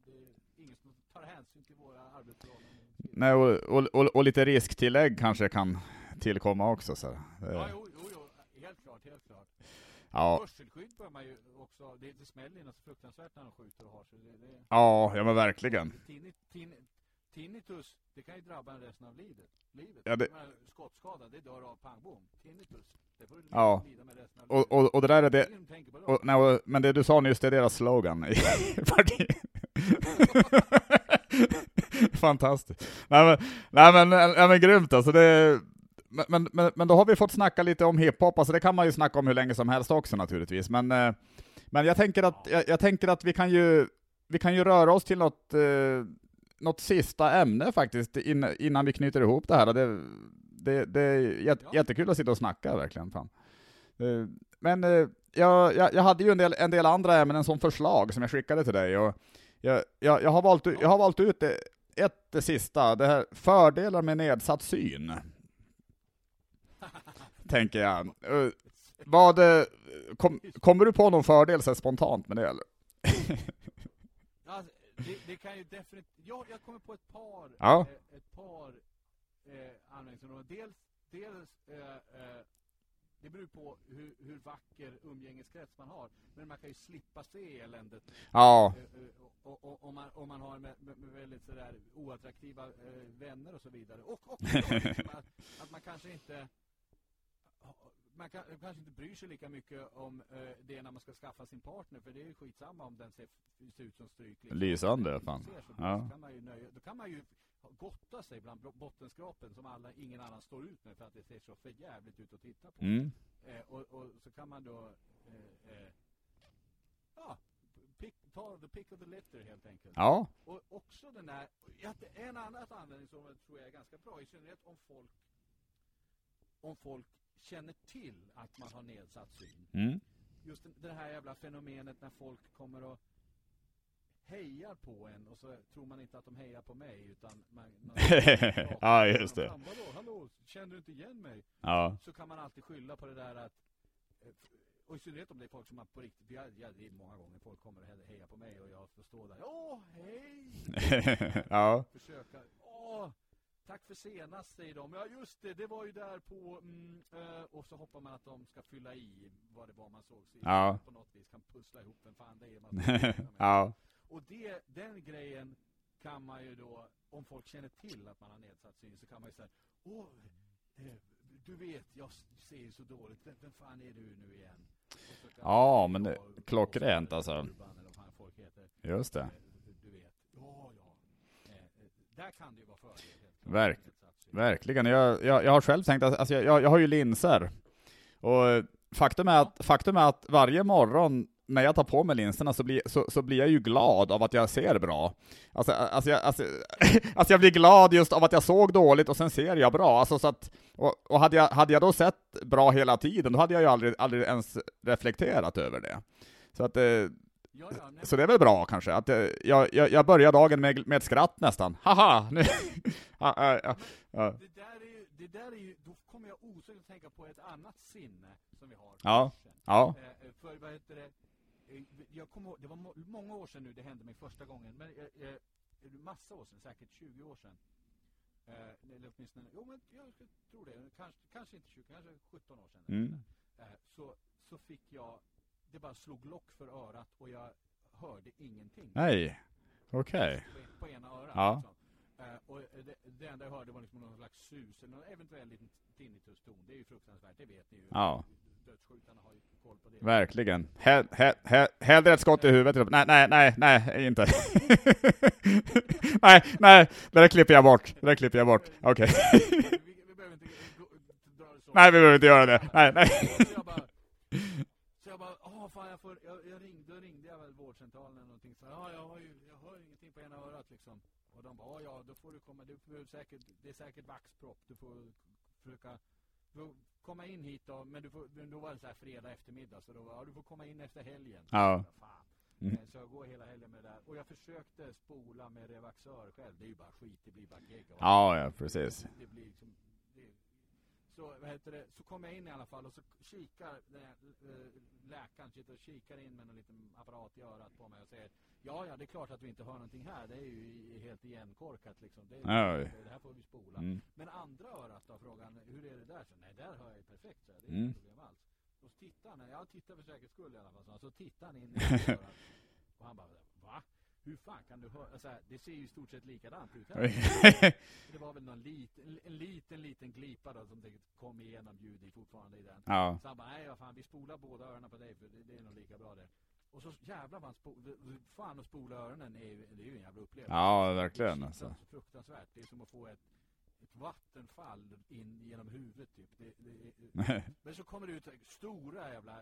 Det, det ingen som tar hänsyn till våra arbetsförhållanden. Nej, och, och, och, och lite risktillägg kanske kan tillkomma också. Så. Ja, Det- jo, jo, jo, helt klart, helt klart. Ja, Hörselskydd bör man ju också, det, det smäller ju något fruktansvärt när de skjuter och har så det, det, ja, ja men verkligen. tinni, tin, tinnitus, det kan ju drabba en resten av livet. livet. Ja, det- Skottskada, det dör av pang bom. Tinnitus, det får du Ja. lida med resten av livet. Och, och, och det där är det, och, nej, men det du sa nyss, det är deras slogan i [laughs] partiet. [laughs] Fantastiskt. Nej men, nej men, nej, men grymt alltså. Det, men, men, men, då har vi fått snacka lite om hiphop, alltså det kan man ju snacka om hur länge som helst också naturligtvis. Men, eh, men jag tänker att, jag, jag tänker att vi kan ju, vi kan ju röra oss till något, eh, något sista ämne faktiskt, in, innan vi knyter ihop det här. Det, det, det är jät, Ja. jättekul att sitta och snacka verkligen. Fan. Eh, Men eh, jag, jag, jag hade ju en del, en del andra ämnen som förslag som jag skickade till dig. Och jag, jag, jag, har, valt, ut- jag har valt ut det- ett det sista, det här fördelar med nedsatt syn. [laughs] Tänker jag. Eh, Vad, eh, kom, kommer du på någon fördel så spontant med det eller? [laughs] Alltså, det, det kan ju definitivt, ja, jag kommer på ett par, Ja. eh, ett par eh, användningsområden. Dels, dels eh, eh, det beror på hur, hur vacker umgängeskrets man har. Men man kan ju slippa se eländet Ja, eh, eh, och, och, om, man, om man har med, med, väldigt sådär oattraktiva eh, vänner och så vidare. Och liksom att, att man kanske inte man kan, kanske inte bryr sig lika mycket om eh, det när man ska skaffa sin partner, för det är ju skitsamma om den ser, ser ut som stryk. liksom. Lysande, fan. Ser så Ja. kan man ju nöja, då kan man ju gotta sig bland bottenskrapen som alla, ingen annan står ut med för att det ser så för jävligt ut att titta på. mm. Eh, och, och så kan man då eh, eh, ja, pick, ta the pick of the litter helt enkelt. ja, Och också den där, en annan användning som jag tror jag är ganska bra, i synnerhet om folk om folk känner till att man har nedsatt syn. mm. Just det- här jävla fenomenet när folk kommer och hejar på en och så tror man inte att de hejar på mig utan man, man [laughs] Ja, just det. Vadå, hallå, känner du inte igen mig? ja, så kan man alltid skylla på det där att eh, och i synnerhet om det är folk som man på riktigt, jag, jag, det är många gånger folk kommer och he- hejar på mig och jag får stå där, åh, hej! [laughs] ja, Försöka, åh, tack för senast säger de, ja just det, det var ju där på, mm, eh, och så hoppar man att de ska fylla i vad det var man såg sist. Ja. På något vis kan pussla ihop vem fan det är man [laughs] med. ja, Och det, den grejen kan man ju då, om folk känner till att man har nedsatt syn, så kan man ju säga, åh, eh, du vet, jag ser ju så dåligt, vem, vem fan är du nu igen? Så Ja, men det- klockrent, alltså. Just det. Eh, Du vet, ja, ja. Där kan det ju vara fördel. Verk- Verkligen. Jag, jag, jag har själv tänkt att, alltså jag, jag har ju linser. Och eh, faktum är, att, faktum är att varje morgon när jag tar på mig linserna så blir, så, så blir jag ju glad av att jag ser bra. Alltså, alltså, jag, alltså, [laughs] alltså jag blir glad just av att jag såg dåligt och sen ser jag bra. Alltså så att, och och hade, jag, hade jag då sett bra hela tiden, då hade jag ju aldrig, aldrig ens reflekterat över det. Så att, eh, Ja, ja, nej, så det är väl bra kanske, att eh, jag, jag, jag börjar dagen med, med ett skratt nästan. Haha! Nu. [laughs] ja, ja, ja, ja. Det där är ju, det där är ju, då kommer jag osökt att tänka på ett annat sinne som vi har. Ja. ja. Eh, för vad heter det, eh, jag kommer ihåg, det var må, många år sedan nu det hände mig första gången, men eh, eh, massa år sedan, säkert 20 år sedan. Eh, eller åtminstone, jo men jag skulle tro det, kanske, kanske inte 20, kanske 17 år sedan. Mm. Eh, så, så fick jag, det bara slog lock för örat och jag hörde ingenting. Nej, okej. På, på ena örat. Ja. Liksom. Eh, och eh, det, det enda jag hörde var liksom någon slags sus, eller någon eventuell liten tinnitus-ton. Det är ju fruktansvärt, det vet ni ju. Ja. Dödsskjutarna har ju koll på det. Verkligen. He, he, he, hellre ett skott i huvudet. Nej, nej, nej, nej, inte. [laughs] nej, nej, det där klipper jag bort. Det där klipper jag bort. Okej. så. nej, vi behöver inte göra det. Nej, nej. Så jag bara, så jag bara, åh fan jag får, jag, jag ringde, då ringde jag väl vårdcentralen eller någonting. Så, ja, jag har ju, jag hör ingenting på ena örat liksom. Och de bara, ja, då får du komma, du får säkert, det är säkert vaxpropp, du får försöka, får komma in hit då, men du får, då var det så här fredag eftermiddag, så då var, ja, du får komma in efter helgen. Ja. Fan. Mm. Så jag går hela helgen med det där. Och jag försökte spola med Revaxör själv, det är ju bara skit, det blir bara gegg. Ja, ja, precis. det blir liksom, det, så, vad heter det, så kommer jag in i alla fall och så kikar eh, läkaren sitter och kikar in med en liten apparat i örat på mig och säger Ja, ja, det är klart att vi inte hör någonting här. Det är ju helt igenkorkat liksom. Det, är, det här får vi spola. Mm. Men andra örat då, frågan hur är det där? Så, Nej, där hör jag ju perfekt. Så det är Mm. inget problem alls. Och så tittar han, jag tittar för säkerhets skull i alla fall. Så, så tittar han in i [laughs] örat. Och han bara, va? Hur fan kan du höra? Så här, det ser ju i stort sett likadant ut. [laughs] Det var väl någon liten, en liten, liten glipa då som det kom igenom ljud i fortfarande i den. ja. Så han bara, nej vad fan, vi spolar båda öronen på dig för det, det är nog lika bra det. Och så jävlar vad han fan att spola öronen är ju, det är ju en jävla upplevelse. ja, Det verkligen kittlar alltså. så fruktansvärt. Det är som att få ett, ett vattenfall in genom huvudet typ. Det, det, [laughs] men så kommer det ut stora jävla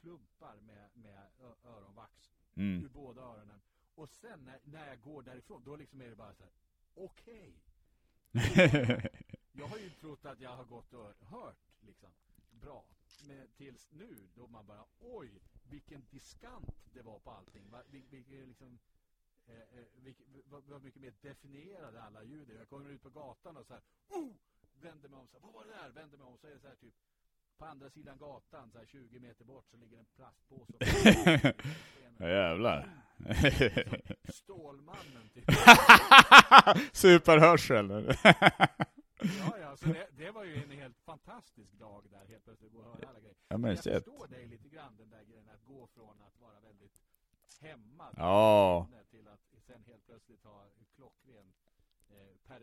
klumpar med, med öronvax Mm. ur båda öronen. Och sen när, när jag går därifrån, då liksom är det bara så här: okej. [laughs] Jag har ju trott att jag har gått och hört liksom bra. Men tills nu då man bara oj, vilken diskant det var på allting. Vil, vilken, liksom, eh, eh, vilken, vad, vad mycket mer definierade alla ljud är. Jag kommer ut på gatan och så här, oh! Vänder mig om så här, vad var det där? Vänder mig om så är det så här typ på andra sidan gatan, så här 20 meter bort, så ligger en plastpåse. [laughs] Ja, jävlar. Stålmannen typ. [laughs] Superhörsel. Ja, ja, så det, det var ju en helt fantastisk dag där helt plötsligt gå och höra alla grejer. ja men jag förstår dig lite grann den där grejen att gå från att vara väldigt hämmad Ja. till att sen helt plötsligt ha en klockren. Eh,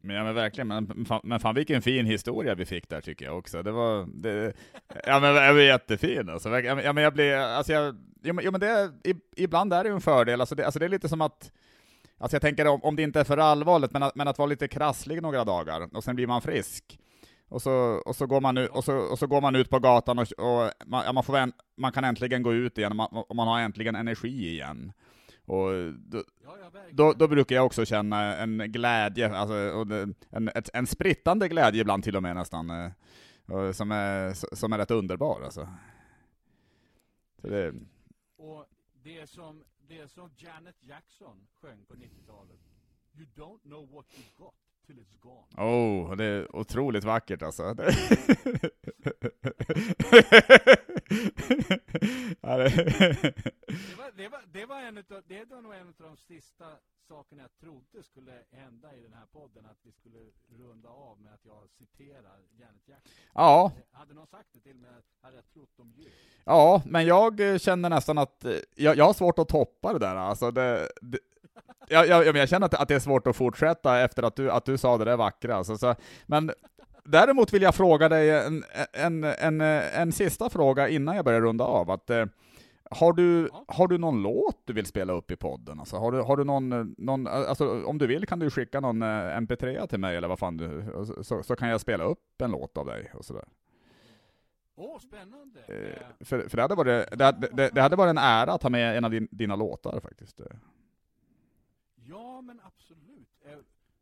men, ja, men verkligen, men fan, men fan vilken fin historia vi fick där tycker jag också. Det var, det, ja men det var jättefin alltså. Ja men jag blir, alltså jag, jo ja, men det, ibland är det ju en fördel, alltså det, alltså det är lite som att, alltså jag tänker om, om det inte är för allvarligt, men att, men att vara lite krasslig några dagar, och sen blir man frisk. Och så, och så, går, man ut, och så, och så går man ut på gatan och, och man, ja, man, får, man kan äntligen gå ut igen, och man, och man har äntligen energi igen. Och då, då, då brukar jag också känna en glädje, alltså, en, ett, en sprittande glädje ibland till och med nästan, eh, som, är, som är rätt underbar alltså. Så det, Och det som, det som Janet Jackson sjöng på 90-talet. You don't know what you got. Oh, det är otroligt vackert alltså. [laughs] Det, var, det var, det var, en utav, det var nog en av de sista sakerna jag trodde skulle hända i den här podden. Att vi skulle runda av med att jag citerar Janet Jackson. ja, Hade någon sagt det till mig hade jag trott de ljög. ja, men jag eh, känner nästan att, eh, jag, jag har svårt att toppa det där alltså. Det, det, jag, jag, jag, men jag känner att, att det är svårt att fortsätta efter att du, att du sa det där vackra. Alltså, så, men däremot vill jag fråga dig en, en, en, en sista fråga innan jag börjar runda av. Att, eh, har, du, har du någon låt du vill spela upp i podden? Alltså, har, du, har du någon, någon, alltså, om du vill kan du skicka någon eh, mp3 till mig, eller vad fan du, så- så, så kan jag spela upp en låt av dig. Och sådär. Åh, spännande! Eh, för, för det, hade varit, det, det, det hade varit en ära att ha med en av din, dina låtar faktiskt. Ja, men absolut. Eh,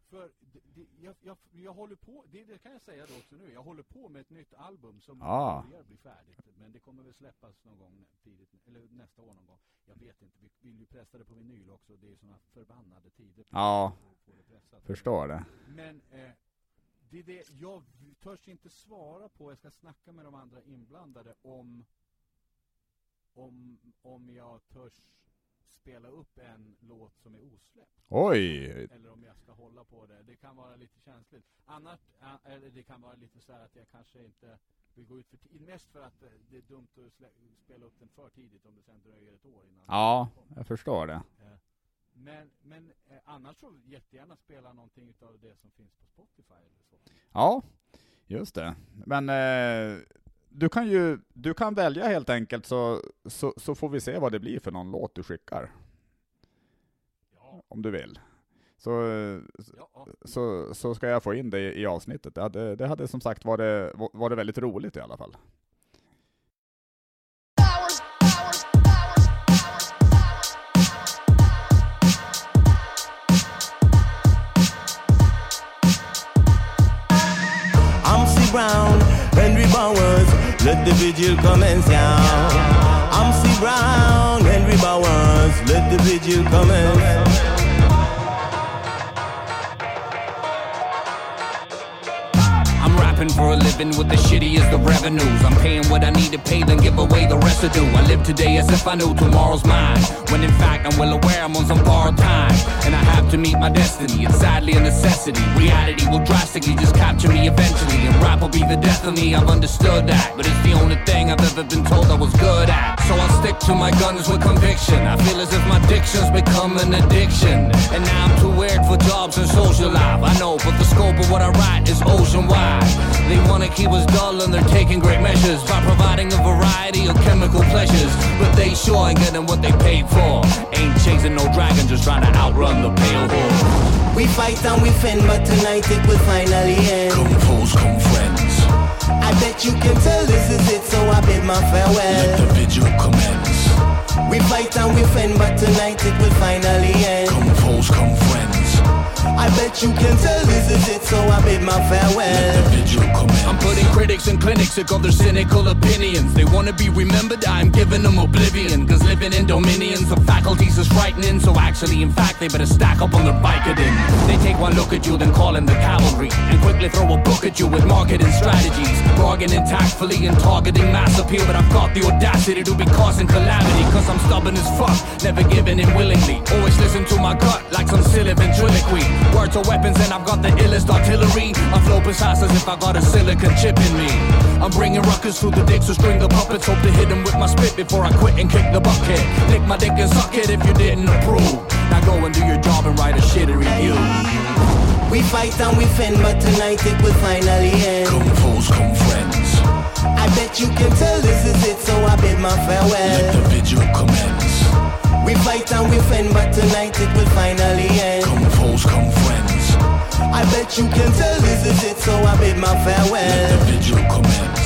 För det, det, jag, jag, jag håller på, det, det kan jag säga då också nu, jag håller på med ett nytt album som Ah. bli färdigt. Men det kommer väl släppas någon gång tidigt, eller nästa år någon gång. Jag vet inte, vi vill ju pressa det på vinyl också. Det är sådana förbannade tider. Ja. Förstår det. Men eh, det är det, jag törs inte svara på, jag ska snacka med de andra inblandade om om, om jag törs spela upp en låt som är osläppt. Oj! Eller om jag ska hålla på det. Det kan vara lite känsligt. Annars, ä- eller det kan vara lite så här att jag kanske inte vill gå ut för tidigt. Mest för att eh, det är dumt att spela upp den för tidigt om det sen dröjer ett år innan Ja, jag förstår det. Eh, Men, men eh, annars så jättegärna spela någonting utav det som finns på Spotify eller så. Ja, just det. Men eh, du kan ju du kan välja helt enkelt så, så, så får vi se vad det blir för någon låt du skickar. Ja, Om du vill. Så, ja, så, så ska jag få in det i, i avsnittet. Det hade, det hade som sagt varit, varit väldigt roligt i alla fall. Brown, Henry Bowers, let the vigil commence now. I'm Brown, Henry Bowers, let the vigil commence. Rapping for a living with the shitty as the revenues. I'm paying what I need to pay, then give away the residue. I live today as if I knew tomorrow's mine. When in fact I'm well aware I'm on some borrowed time. And I have to meet my destiny. It's sadly a necessity. Reality will drastically just capture me eventually. And rap will be the death of me, I've understood that. But it's the only thing I've ever been told I was good at. So I'll stick to my guns with conviction. I feel as if my diction's become an addiction. And now I'm too weird for jobs and social life. I know, but the scope of what I write is ocean wide. They wanna keep us dull and they're taking great measures by providing a variety of chemical pleasures. But they sure ain't getting what they paid for. Ain't chasing no dragon, just trying to outrun the pale horse. We fight and we fend, but tonight it will finally end. Come foes, come friends. I bet you can tell this is it, so I bid my farewell. Let the vigil commence. We fight and we fend, but tonight it will finally end. Come foes, come friends. I bet you can tell this is it, so I bid my farewell. vigil. I'm putting critics in clinics to of their cynical opinions. They wanna be remembered, I'm giving them oblivion. Cause living in dominions of faculties is frightening. So actually, in fact, they better stack up on their Vicodin. They take one look at you, then call in the cavalry. And quickly throw a book at you with marketing strategies. Bargaining tactfully and targeting mass appeal. But I've got the audacity to be causing calamity. Cause I'm stubborn as fuck, never giving in willingly. Always listen to my gut like some silly ventriloquy. Words are weapons and I've got the illest artillery. I flow precise as if I got a silicon chip in me. I'm bringing ruckus through the dicks to string the puppets. Hope to hit them with my spit before I quit and kick the bucket. Lick my dick and suck it if you didn't approve. Now go and do your job and write a shitty review. We fight and we fend, but tonight it will finally end. Come foes, come friends. I bet you can tell this is it, so I bid my farewell. Let the vigil commence. We fight and we fend, but tonight it will finally end. Come foes, come friends. I bet you can tell this is it, so I bid my farewell.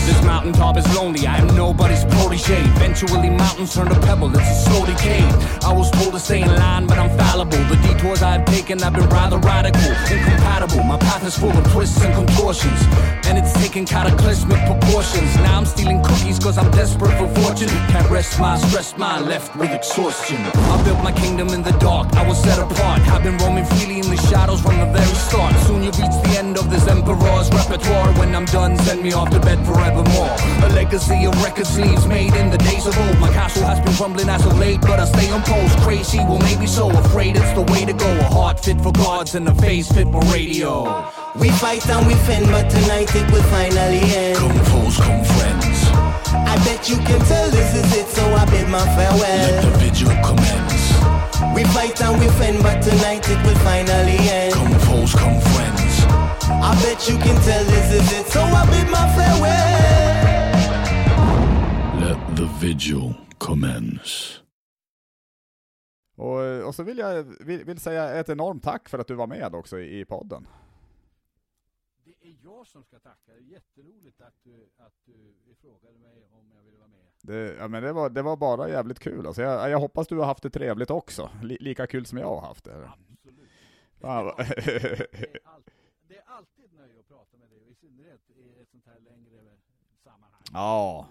This mountaintop is lonely, I am nobody's protege. Eventually, mountains turn to pebble, it's a slow decay. I was told to stay in line, but I'm fallible. The detours I've taken I've been rather radical, incompatible. My path is full of twists and contortions, and it's taking cataclysmic proportions. Now I'm stealing cookies cause I'm desperate for fortune. Can't rest my stressed mind, left with exhaustion. I built my kingdom in the dark, I was set apart. I've been roaming freely in the shadows from the very start. Soon you reach the end of this emperor's repertoire. When I'm done, send me off to bed forevermore. A legacy of record sleeves made in the days of old. My castle has been crumbling as of late, but I stay on post. Crazy, well maybe so. Afraid it's the way to go. A heart fit for gods and a face fit for radio. We fight and we fend, but tonight it will finally end. Come foes, come friends. I bet you can tell this is it, so I bid my farewell. Let the vigil commence. We fight and we fend, but tonight it will finally end. Come foes, come friends. I bet you can tell this is it, so I bid my farewell. Let the vigil commence. Och, och så vill jag vill, vill säga ett enormt tack för att du var med också i, i podden. Det är jag som ska tacka. Det är jätteroligt att du, att du frågade mig om jag ville vara med. Det, ja, men det, var, det var bara jävligt kul. Alltså jag, jag hoppas du har haft det trevligt också. Li, lika kul som jag har haft det. Absolut. Fan, vad- Det är, all, det är alltid nöje att prata med dig, i synnerhet i ett sånt här längre sammanhang. Ja.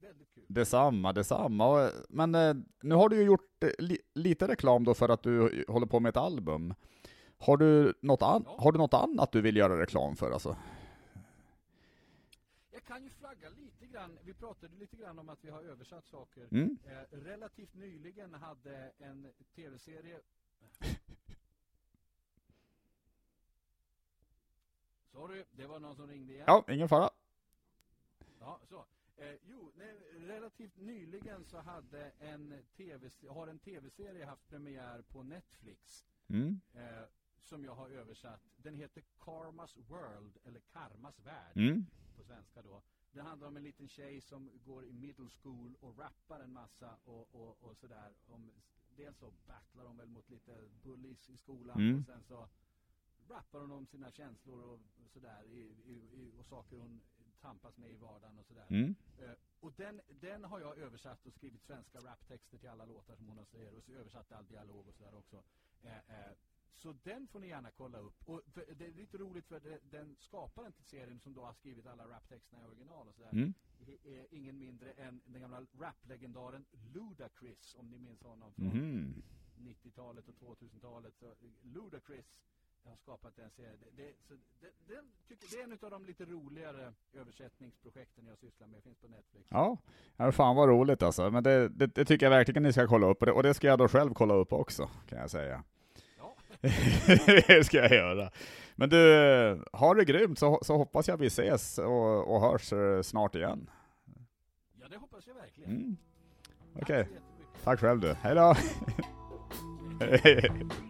Det är väldigt kul. Detsamma, detsamma. Men eh, nu har du ju gjort eh, li, lite reklam då för att du håller på med ett album. Har du, något an, Ja. har du något annat du vill göra reklam för alltså? Kan ju flagga lite grann. Vi pratade lite grann om att vi har översatt saker. Mm? Eh, relativt nyligen hade en tv-serie Sorry, det var någon som ringde igen. Ja, ingen fara. Ja, så. Eh, jo, nej, relativt nyligen så hade en TV, har en tv-serie haft premiär på Netflix Mm? eh, som jag har översatt. Den heter Karmas World, eller Karmas Värld Mm? På svenska då. Det handlar om en liten tjej som går i middle school och rappar en massa och, och, och sådär. Om, dels så battlar hon väl mot lite bullies i skolan Mm. och sen så rappar hon om sina känslor och sådär i, i, och saker hon tampas med i vardagen och sådär. Mm? Eh, och den, den har jag översatt och skrivit svenska raptexter till alla låtar som hon har säger och så översatt all dialog och sådär också. Eh, eh, så den får ni gärna kolla upp. Och det är lite roligt för det, den skaparen till serien som då har skrivit alla raptexterna i original och sådär Mm? är- ingen mindre än den gamla raplegendaren Ludacris om ni minns honom från Mhm. 90-talet och 2000-talet. Så Ludacris har skapat en serie. Det, det, så det, det, tycker, det är en av de lite roligare översättningsprojekten jag sysslar med. Finns på Netflix. Ja, ja fan vad roligt alltså. Men det, det, det tycker jag verkligen ni ska kolla upp. Och det, och det ska jag då själv kolla upp också, kan jag säga. Det ska jag göra. Men du, ha det grymt så, så hoppas jag vi ses och, och hörs eh, snart igen. ja det hoppas jag verkligen. Mm. Okej, jättemycket. tack själv du. Hej då! [laughs]